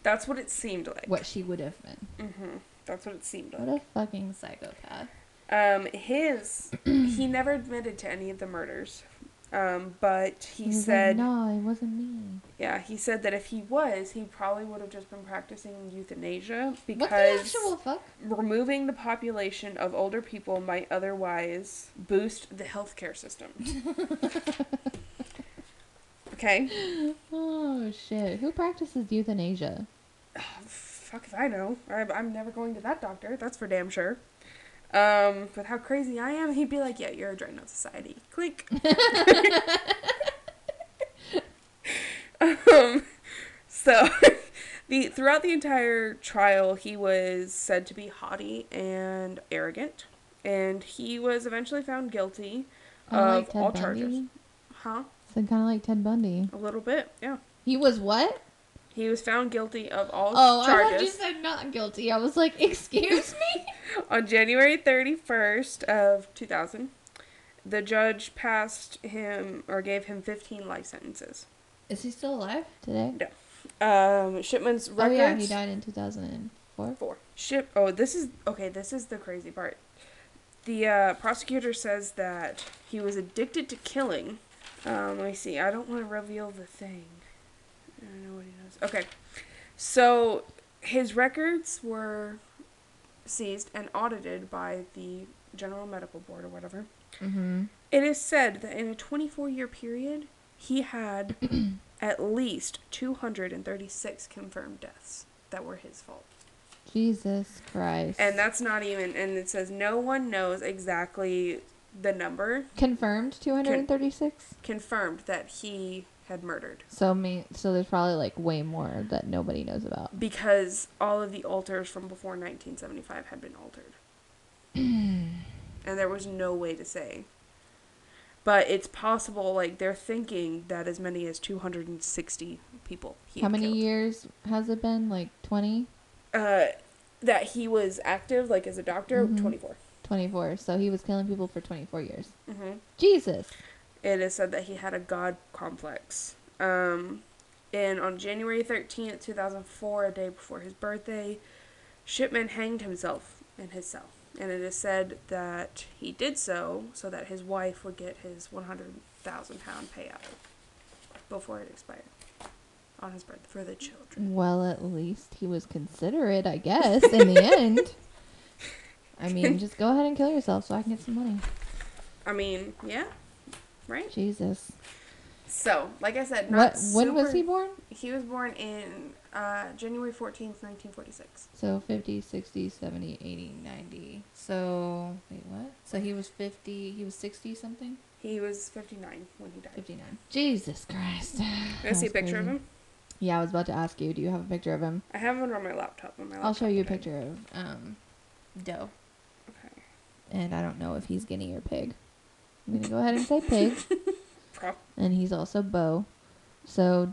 That's what it seemed like. What she would have been. hmm That's what it seemed like. What a fucking psychopath. Um, his, he never admitted to any of the murders. Um, but he, was like, said, "No, it wasn't me." yeah, he said that if he was, he probably would have just been practicing euthanasia What the because actual fuck? removing the population of older people might otherwise boost the healthcare system. <laughs> okay. Oh shit! Who practices euthanasia? <sighs> Fuck if I know. I'm never going to that doctor. That's for damn sure. Um, with how crazy I am, he'd be like, "Yeah, you're a Nut Society." Click. <laughs> um, so, <laughs> the throughout the entire trial, he was said to be haughty and arrogant, and he was eventually found guilty Kinda of like all Bundy. charges. Huh? So kind of like Ted Bundy. A little bit, yeah. He was what? He was found guilty of all charges. Oh, I thought you said not guilty. I was like, excuse me. <laughs> <laughs> on January 31st of 2000. The judge passed him or gave him 15 life sentences. Is he still alive today? Um, Shipman's records. Oh yeah, he died in 2004. Four. Four. Ship. Oh, this is okay. This is the crazy part. The uh, prosecutor says that he was addicted to killing. Um, let me see. I don't want to reveal the thing. I don't know what he knows. Okay. So his records were seized and audited by the General Medical Board or whatever. Mm-hmm. It is said that in a 24 year period, he had <clears throat> at least 236 confirmed deaths that were his fault. Jesus Christ. And that's not even, and it says no one knows exactly the number confirmed 236. confirmed that he had murdered So me. So there's probably like way more that nobody knows about. because all of the altars from before 1975 had been altered. <clears throat> and there was no way to say. But it's possible, like, they're thinking that as many as 260 people he How many killed. years has it been? Like 20, uh, that he was active, like as a doctor, Mhm. 24. 24. So he was killing people for 24 years. hmm Jesus. It is said that he had a god complex. Um, and on January 13th, 2004, a day before his birthday, Shipman hanged himself in his cell. And it is said that he did so so that his wife would get his 100,000 pound payout before it expired on his birthday for the children. Well, at least he was considerate, I guess, in the <laughs> end. I mean, just go ahead and kill yourself so I can get some money. I mean, yeah, right? Jesus. So, like I said, What? not When was he born? He was born in uh, January 14th, 1946. So 50, 60, 70, 80, 90. So, wait, what? So he was 50, he was 60 something? He was 59 when he died. 59. Jesus Christ. Can <laughs> I see a picture of him? Yeah, I was about to ask you, do you have a picture of him? I have one on my laptop. On my laptop I'll show you a picture of um, Do. Okay. And I don't know if he's guinea or pig. I'm to go ahead and say pig. <laughs> And he's also Bo. So,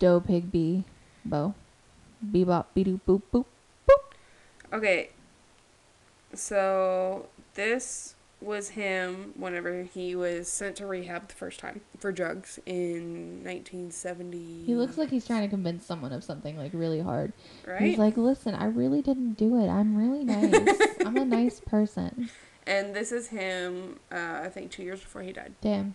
Do, pig, bee, Bo. Bebop, be doop, boop, boop. Okay. So this was him whenever he was sent to rehab the first time for drugs in 1970. He looks like he's trying to convince someone of something like really hard. right. He's like, listen, I really didn't do it. I'm really <laughs> nice. I'm a nice person. And this is him. Uh, I think two years before he died. Damn.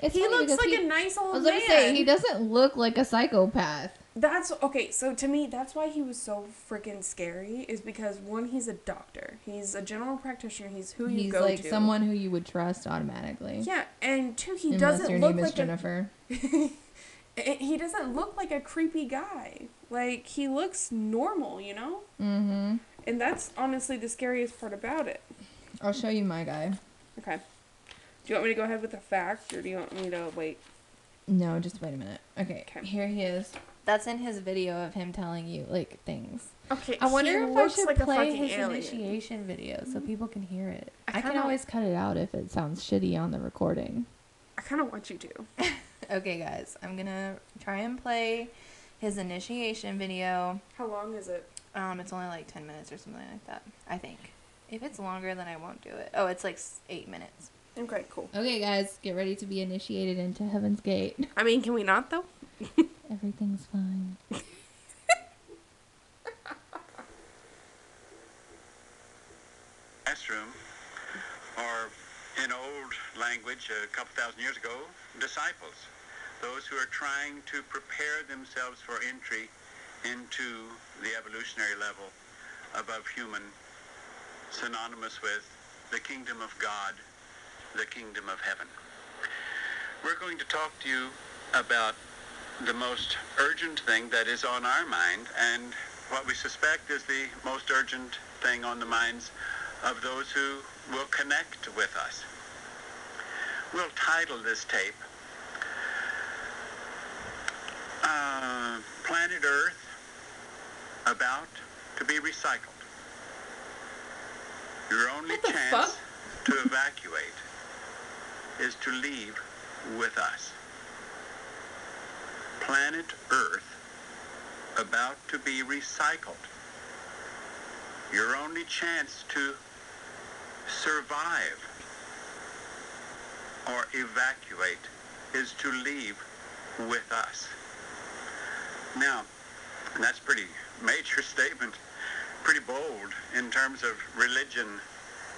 It's he looks like he- a nice I old was man. say he doesn't look like a psychopath. That's okay. So to me, that's why he was so freaking scary. Is because one, he's a doctor. He's a general practitioner. He's who you He's go like to. someone who you would trust automatically. Yeah, and two, he unless doesn't your look name is like Jennifer. <laughs> a. he doesn't look like a creepy guy. Like he looks normal, you know. Mm-hmm. And that's honestly the scariest part about it. I'll show you my guy. Okay. Do you want me to go ahead with the fact, or do you want me to wait? No, just wait a minute. Okay, Okay. here he is. That's in his video of him telling you like things. Okay. I wonder if I should like play fucking his alien. initiation video so mm-hmm. people can hear it. I I, can always cut it out if it sounds shitty on the recording. I kind of want you to. <laughs> Okay, guys, I'm gonna try and play his initiation video. How long is it? Um, it's only like ten minutes or something like that. I think. If it's longer, then I won't do it. Oh, it's like eight minutes. Okay, cool. Okay, guys, get ready to be initiated into Heaven's Gate. I mean, can we not though? <laughs> Everything's fine. classroom, or in old language a couple thousand years ago, disciples, those who are trying to prepare themselves for entry into the evolutionary level above human, synonymous with the kingdom of God, the kingdom of heaven. We're going to talk to you about the most urgent thing that is on our mind and what we suspect is the most urgent thing on the minds of those who will connect with us. We'll title this tape uh, Planet Earth About to be Recycled. Your only chance fuck? to evacuate is to leave with us. Planet Earth about to be recycled. Your only chance to survive or evacuate is to leave with us. Now, that's pretty major statement, pretty bold in terms of religion,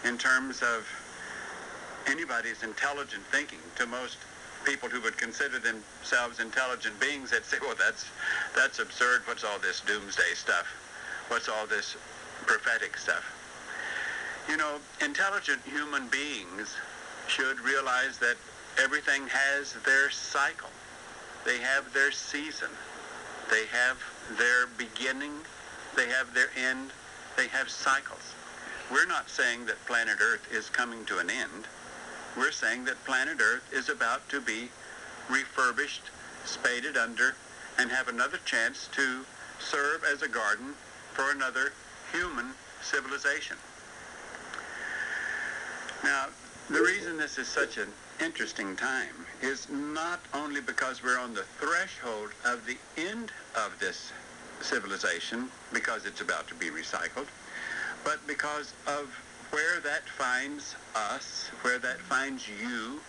in terms of anybody's intelligent thinking. To most people who would consider themselves intelligent beings, they'd say, well, that's, that's absurd. What's all this doomsday stuff? What's all this prophetic stuff? You know, intelligent human beings should realize that everything has their cycle. They have their season. They have their beginning. They have their end. They have cycles. We're not saying that planet Earth is coming to an end. We're saying that planet Earth is about to be refurbished, spaded under, and have another chance to serve as a garden for another human civilization. Now, the reason this is such an interesting time is not only because we're on the threshold of the end of this civilization, because it's about to be recycled, but because of where that finds us, where that finds you,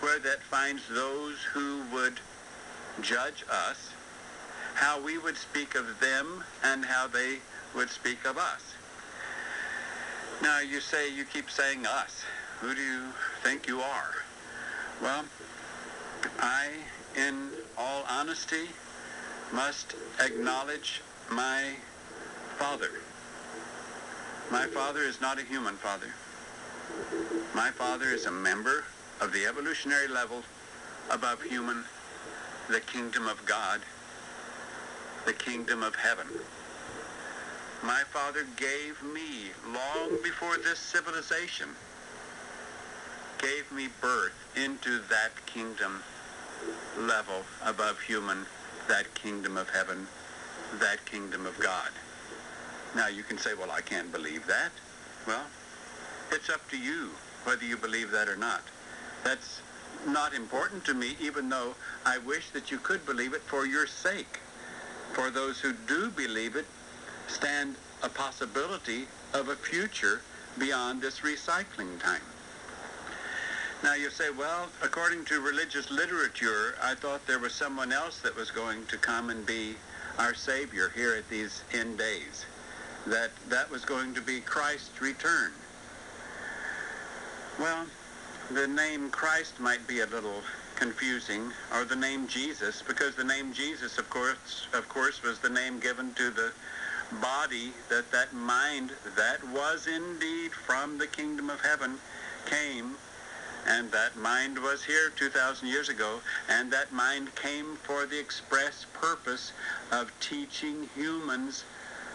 where that finds those who would judge us, how we would speak of them and how they would speak of us. Now you say, you keep saying us. Who do you think you are? Well, I, in all honesty, must acknowledge my father. My father is not a human father. My father is a member of the evolutionary level above human, the kingdom of God, the kingdom of heaven. My father gave me, long before this civilization, gave me birth into that kingdom level above human, that kingdom of heaven, that kingdom of God. Now you can say, well, I can't believe that. Well, it's up to you whether you believe that or not. That's not important to me, even though I wish that you could believe it for your sake. For those who do believe it, stand a possibility of a future beyond this recycling time. Now you say, well, according to religious literature, I thought there was someone else that was going to come and be our Savior here at these end days. That that was going to be Christ's return. Well, the name Christ might be a little confusing, or the name Jesus, because the name Jesus, of course, of course, was the name given to the body that that mind that was indeed from the kingdom of heaven came and that mind was here 2,000 years ago, and that mind came for the express purpose of teaching humans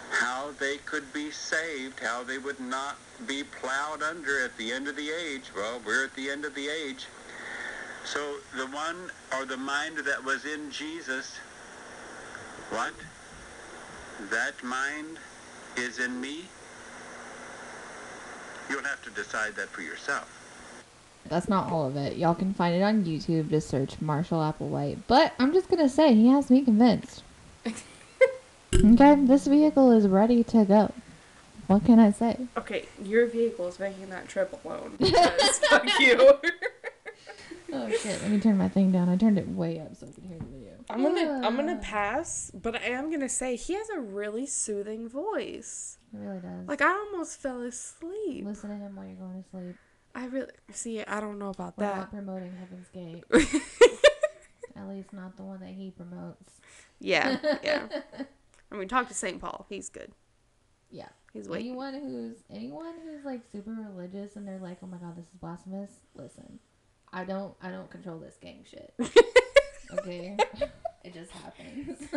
how they could be saved, how they would not be plowed under at the end of the age. Well, we're at the end of the age. So the one or the mind that was in Jesus, what? That mind is in me? You'll have to decide that for yourself. That's not all of it. Y'all can find it on YouTube. Just search Marshall Applewhite. But I'm just gonna say he has me convinced. <laughs> okay, this vehicle is ready to go. What can I say? Okay, your vehicle is making that trip alone. <laughs> Because fuck you. <laughs> Oh shit! Let me turn my thing down. I turned it way up so I could hear the video. I'm gonna I'm gonna ah. pass, but I am gonna say he has a really soothing voice. It really does. Like I almost fell asleep. Listen to him while you're going to sleep. I really see. I don't know about We're that. not promoting Heaven's Gate. <laughs> At least not the one that he promotes. yeah, yeah. <laughs> I mean, talk to St. Paul. He's good. Yeah. He's waiting. Anyone who's anyone who's like super religious and they're like, "Oh my god, this is blasphemous." Listen, I don't I don't control this gang shit. <laughs> Okay, it just happens.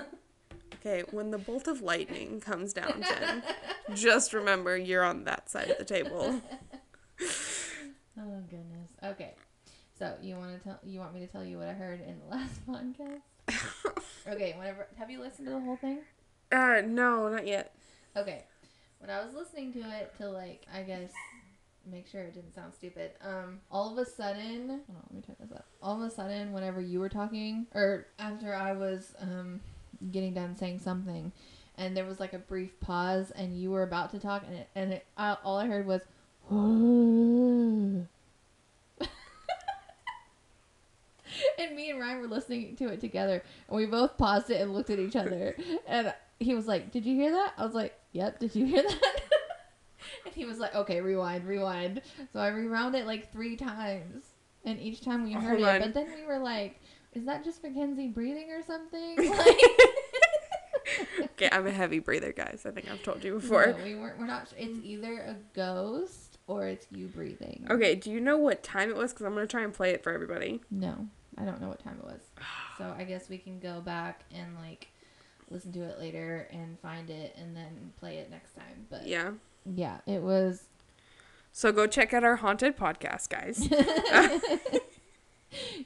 Okay, when the bolt of lightning comes down, Jen, just remember you're on that side of the table. Oh goodness. Okay, so you want to tell you want me to tell you what I heard in the <laughs> last podcast? <laughs> Okay, whenever have you listened to the whole thing? Uh, no, not yet. Okay. When I was listening to it to like I guess make sure it didn't sound stupid. Um all of a sudden hold on, let me turn this up. All of a sudden whenever you were talking or after I was um getting done saying something and there was like a brief pause and you were about to talk and it, and it, I, all I heard was Mm. <laughs> and me and Ryan were listening to it together and we both paused it and looked at each other and he was like, "Did you hear that?" I was like, "Yep." Did you hear that? <laughs> and he was like, "Okay, rewind, rewind." So I rewound it like three times, and each time we heard Hold it. on. But then we were like, "Is that just Mackenzie breathing or something?" <laughs> Like, Okay, I'm a heavy breather, guys. I think I've told you before. No, we weren't. We're not. It's either a ghost or it's you breathing. Okay, do you know what time it was? Because I'm gonna try and play it for everybody. No, I don't know what time it was. So I guess we can go back and like listen to it later and find it and then play it next time. But yeah, Yeah. it was. So go check out our haunted podcast, guys. <laughs>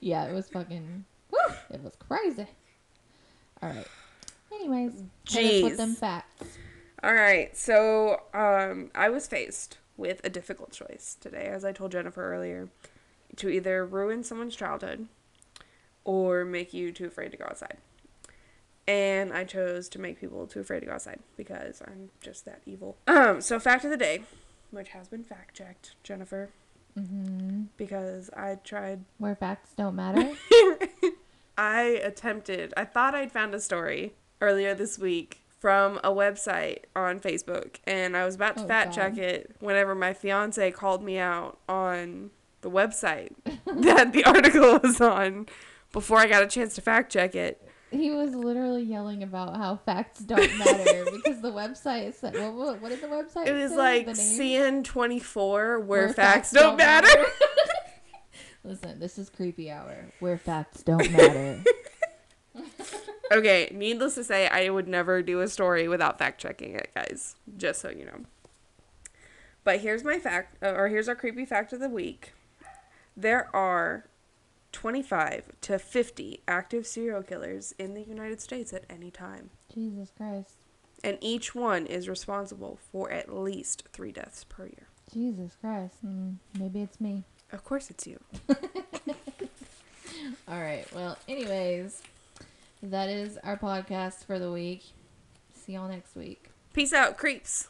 yeah, it was fucking. Woo, it was crazy. All right. Anyways, us with them facts. All right, so um, I was faced with a difficult choice today, as I told Jennifer earlier, to either ruin someone's childhood or make you too afraid to go outside. And I chose to make people too afraid to go outside because I'm just that evil. Um, so fact of the day, which has been fact checked, Jennifer, mm-hmm. because I tried Where facts don't matter. <laughs> I attempted, I thought I'd found a story earlier this week from a website on Facebook, and I was about to Oh, fact check it whenever my fiance called me out on the website <laughs> that the article was on before I got a chance to fact check it. he was literally yelling about how facts don't matter <laughs> because the website said. What, what, what did the website? It was say? like The name? CN24, where, facts, don't, matter. <laughs> Listen, this is creepy hour where facts don't matter. Okay, needless to say, I would never do a story without fact checking it, guys. Just so you know. But here's my fact, uh, or here's our creepy fact of the week. There are 25 to 50 active serial killers in the United States at any time. Jesus Christ. And each one is responsible for at least three deaths per year. Jesus Christ. Mm, maybe it's me. Of course, it's you. <laughs> All right. Well, anyways, that is our podcast for the week. See y'all next week. Peace out, creeps.